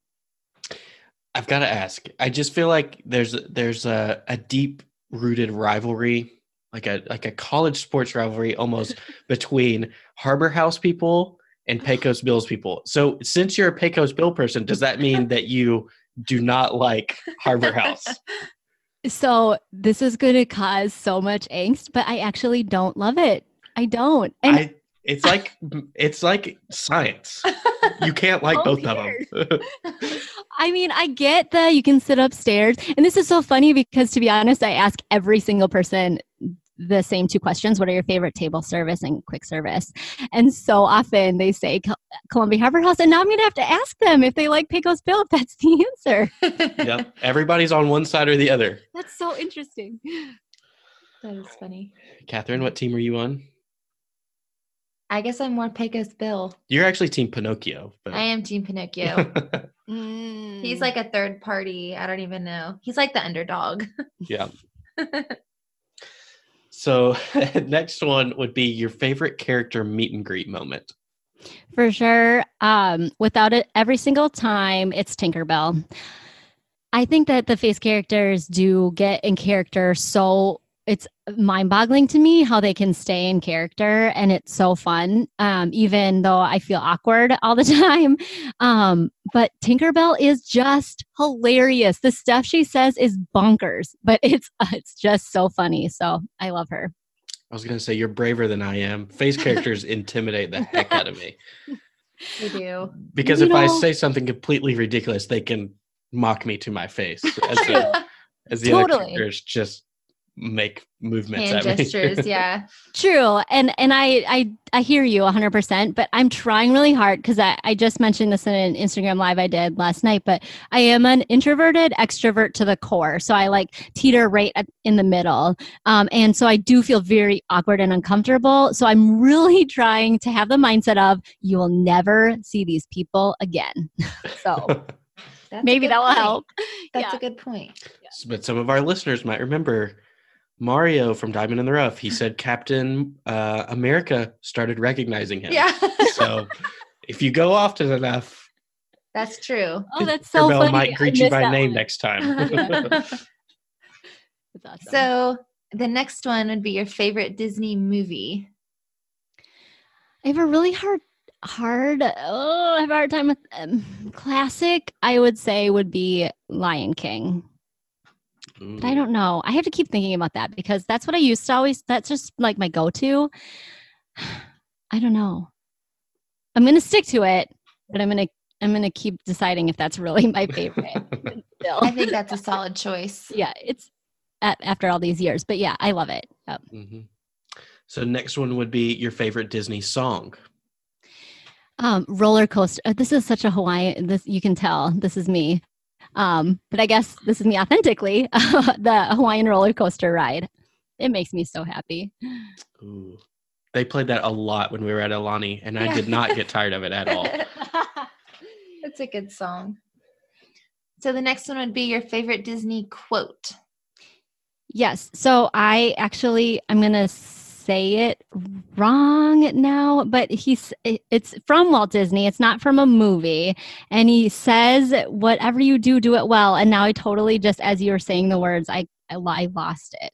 Speaker 5: I've got to ask. I just feel like there's there's a, a deep rooted rivalry, like a like a college sports rivalry almost between Harbor House people and Pecos Bills people. So since you're a Pecos Bill person, does that mean that you do not like Harbor House?
Speaker 4: So this is going to cause so much angst, but I actually don't love it. I don't. And
Speaker 5: I it's like it's like science. You can't like
Speaker 4: Oh,
Speaker 5: both of them.
Speaker 4: I mean, I get that you can sit upstairs. And this is so funny because to be honest, I ask every single person the same two questions what are your favorite table service and quick service? And so often they say columbia harbor house and now i'm going to have to ask them if they like pecos bill if that's the answer.
Speaker 5: Yep everybody's on one side or the other.
Speaker 4: That's so interesting.
Speaker 2: That is funny.
Speaker 5: Catherine what team are you on
Speaker 2: I guess I'm more Pecos Bill.
Speaker 5: You're actually Team Pinocchio.
Speaker 2: But... I am Team Pinocchio. mm. He's like a third party. I don't even know. He's like the underdog.
Speaker 5: yeah. so next one would be your favorite character meet and greet moment.
Speaker 4: For sure. Um, without it, every single time it's Tinkerbell. I think that the face characters do get in character so it's mind boggling to me how they can stay in character and it's so fun um, even though i feel awkward all the time. Um, but tinkerbell is just hilarious. The stuff she says is bonkers but it's uh, it's just so funny so i love her.
Speaker 5: I was going to say you're braver than i am. Face characters intimidate the heck out of me.
Speaker 2: They do.
Speaker 5: Because you if know, i say something completely ridiculous they can mock me to my face as, the, as the totally. other characters just make movements
Speaker 2: hand gestures yeah.
Speaker 4: True and and i i i hear you 100% but i'm trying really hard because I, I just mentioned this in an instagram live i did last night but i am an introverted extrovert to the core so i like teeter right at, in the middle um, and so i do feel very awkward and uncomfortable so i'm really trying to have the mindset of you will never see these people again. So maybe that will help.
Speaker 2: That's yeah. a good point.
Speaker 5: But some of our listeners might remember Mario from Diamond in the Rough, he said Captain uh, America started recognizing him.
Speaker 2: Yeah.
Speaker 5: so if you go often enough,
Speaker 2: that's true.
Speaker 4: Oh, that's so Bell funny.
Speaker 5: might greet you by name one. next time.
Speaker 2: awesome. So the next one would be your favorite Disney movie.
Speaker 4: I have a really hard, hard. Oh, I have a hard time with um, classic. I would say would be Lion King. But I don't know. I have to keep thinking about that because that's what I used to always, that's just like my go to. I don't know. I'm going to stick to it, but I'm going to, I'm going to keep deciding if that's really my favorite.
Speaker 2: I think that's a solid choice.
Speaker 4: Yeah. It's at, after all these years, but yeah, I love it. Yep.
Speaker 5: Mm-hmm. So next one would be your favorite Disney song.
Speaker 4: Um, roller coaster. Uh, this is such a Hawaiian. This you can tell. This is me. Um, but I guess this is me authentically the Hawaiian roller coaster ride. It makes me so happy.
Speaker 5: Ooh. They played that a lot when we were at Aulani, and I did not get tired of it at all.
Speaker 2: It's a good song. So the next one would be your favorite Disney quote.
Speaker 4: Yes. So I actually, I'm going to say it wrong now, but he's it's from Walt Disney. It's not from a movie. And he says, "Whatever you do, do it well." And now I totally just as you were saying the words, I I, I lost it.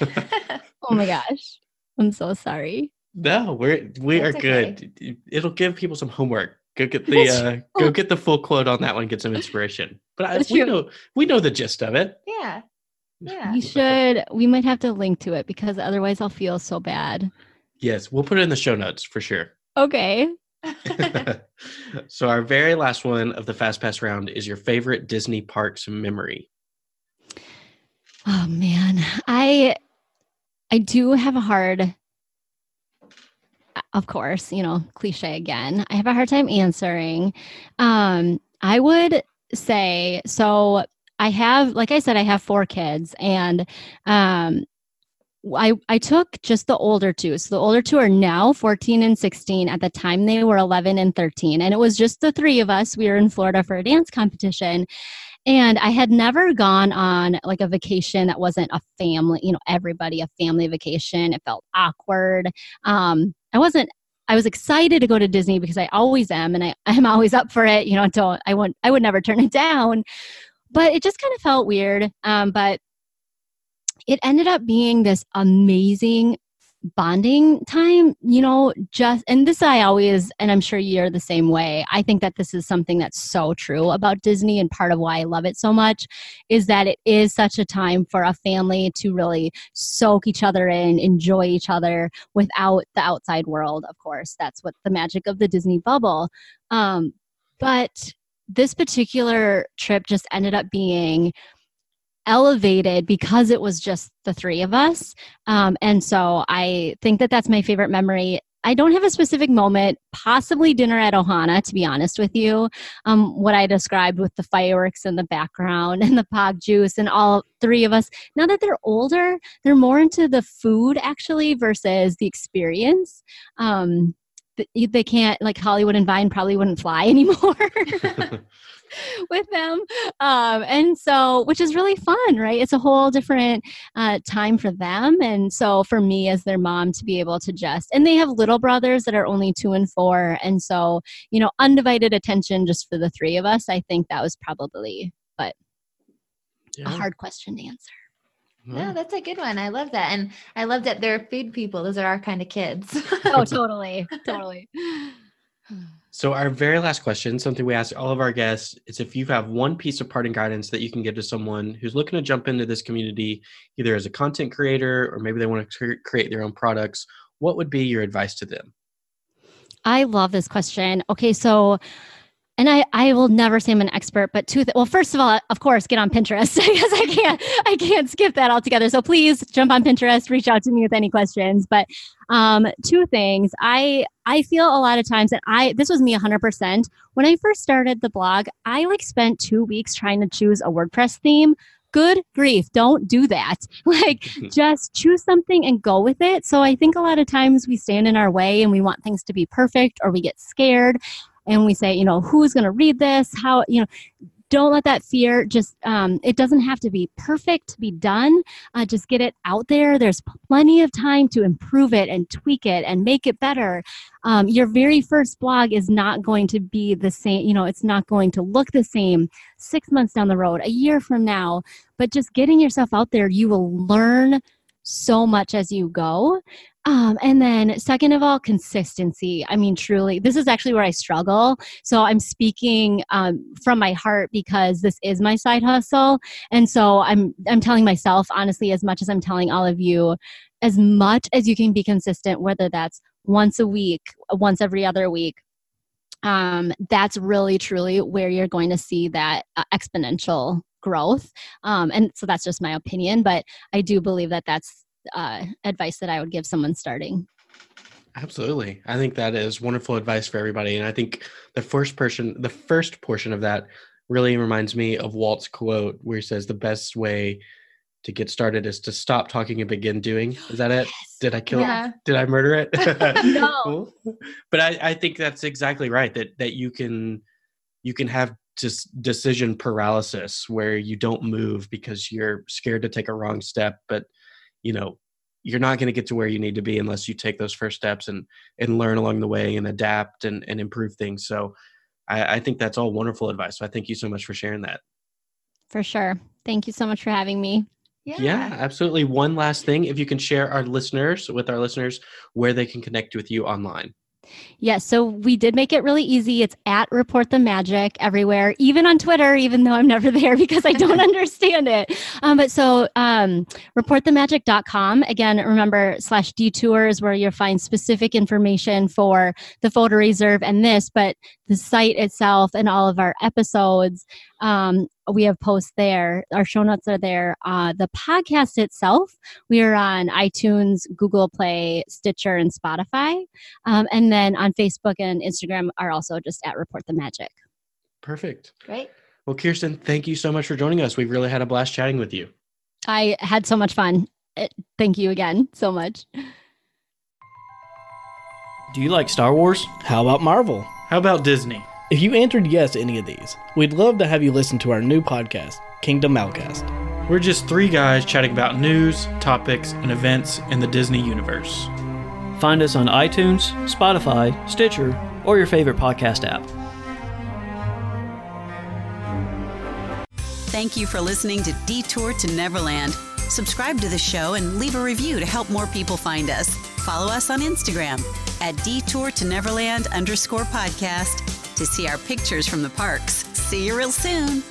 Speaker 4: oh my gosh, I'm so sorry.
Speaker 5: No, we're we That's are good. Okay. It'll give people some homework. Go get the uh, go get the full quote on that one. Get some inspiration. But I, we know we know the gist of it.
Speaker 2: Yeah. Yeah.
Speaker 4: We should, we might have to link to it because otherwise I'll feel so bad.
Speaker 5: Yes, we'll put it in the show notes for sure.
Speaker 4: Okay.
Speaker 5: so our very last one of the fast pass round is your favorite Disney parks memory.
Speaker 4: Oh man, I I do have a hard of course, you know, cliche again. I have a hard time answering. Um I would say so I have, like I said, I have four kids, and um, I I took just the older two. So the older two are now 14 and 16. At the time, they were 11 and 13, and it was just the three of us. We were in Florida for a dance competition. And I had never gone on like a vacation that wasn't a family, you know, everybody a family vacation. It felt awkward. Um, I wasn't I was excited to go to Disney because I always am and I, I'm always up for it, you know, until I would I would never turn it down but it just kind of felt weird. Um, but it ended up being this amazing bonding time you know just and this i always and i'm sure you're the same way i think that this is something that's so true about disney and part of why i love it so much is that it is such a time for a family to really soak each other in enjoy each other without the outside world of course that's what the magic of the disney bubble um, but this particular trip just ended up being elevated because it was just the three of us. Um, and so I think that that's my favorite memory. I don't have a specific moment, possibly dinner at Ohana, to be honest with you. Um, what I described with the fireworks in the background and the pog juice and all three of us. Now that they're older, they're more into the food actually versus the experience. Um, they can't, like Hollywood and Vine probably wouldn't fly anymore. with them. Um, and so, which is really fun, right? It's a whole different uh, time for them. And so, for me as their mom to be able to just, and they have little brothers that are only two and four. And so, you know, undivided attention just for the three of us, I think that was probably, but yeah. a hard question to answer.
Speaker 2: No, that's a good one. I love that. And I love that they're food people. Those are our kind of kids.
Speaker 4: oh, totally. Totally.
Speaker 5: So, our very last question, something we ask all of our guests, is if you have one piece of parting guidance that you can give to someone who's looking to jump into this community, either as a content creator or maybe they want to create their own products, what would be your advice to them?
Speaker 4: I love this question. Okay, so and I, I will never say I'm an expert, but two, th- well, first of all, of course, get on Pinterest because I can't, I can't skip that altogether. So please jump on Pinterest, reach out to me with any questions. But um, two things, I, I feel a lot of times that I, this was me 100%. When I first started the blog, I like spent two weeks trying to choose a WordPress theme good grief don't do that like just choose something and go with it so i think a lot of times we stand in our way and we want things to be perfect or we get scared and we say, you know, who's going to read this? How, you know, don't let that fear just um, it doesn't have to be perfect to be done. Uh, just get it out there. There's plenty of time to improve it and tweak it and make it better. Um, your very first blog is not going to be the same you know it's not going to look the same six months down the road a year from now. But just getting yourself out there you will learn so much as you go um, and then, second of all, consistency. I mean, truly, this is actually where I struggle. So I'm speaking um, from my heart because this is my side hustle, and so I'm I'm telling myself honestly as much as I'm telling all of you, as much as you can be consistent, whether that's once a week, once every other week. Um, that's really truly where you're going to see that uh, exponential growth. Um, and so that's just my opinion, but I do believe that that's uh, advice that I would give someone starting.
Speaker 5: Absolutely. I think that is wonderful advice for everybody. And I think the first person, the first portion of that really reminds me of Walt's quote where he says the best way to get started is to stop talking and begin doing. Is that it? Yes. Did I kill yeah. it? Did I murder it?
Speaker 4: no.
Speaker 5: But I, I think that's exactly right. That that you can you can have just decision paralysis where you don't move because you're scared to take a wrong step. But you know you're not going to get to where you need to be unless you take those first steps and and learn along the way and adapt and, and improve things. So I, I think that's all wonderful advice. So i thank you so much for sharing that.
Speaker 4: For sure. Thank you so much for having me.
Speaker 5: Yeah. yeah absolutely. One last thing if you can share our listeners with our listeners where they can connect with you online
Speaker 4: Yes, so we did make it really easy. It's at Report the Magic everywhere, even on Twitter, even though I'm never there because I don't understand it. Um, but so um, reportthemagic.com. Again, remember slash detours where you'll find specific information for the photo reserve and this, but the site itself and all of our episodes. Um, we have posts there. Our show notes are there. Uh, the podcast itself, we are on iTunes, Google Play, Stitcher, and Spotify. Um, and then on Facebook and Instagram are also just at Report the Magic.
Speaker 5: Perfect.
Speaker 2: Great.
Speaker 5: Well, Kirsten, thank you so much for joining us. We've really had a blast chatting with you.
Speaker 4: I had so much fun. Uh, thank you again so much.
Speaker 6: Do you like Star Wars? How about Marvel?
Speaker 3: How about Disney?
Speaker 6: If you answered yes to any of these, we'd love to have you listen to our new podcast, Kingdom Malcast.
Speaker 3: We're just three guys chatting about news, topics, and events in the Disney universe.
Speaker 6: Find us on iTunes, Spotify, Stitcher, or your favorite podcast app.
Speaker 1: Thank you for listening to Detour to Neverland. Subscribe to the show and leave a review to help more people find us. Follow us on Instagram at Detour to Neverland underscore podcast to see our pictures from the parks. See you real soon.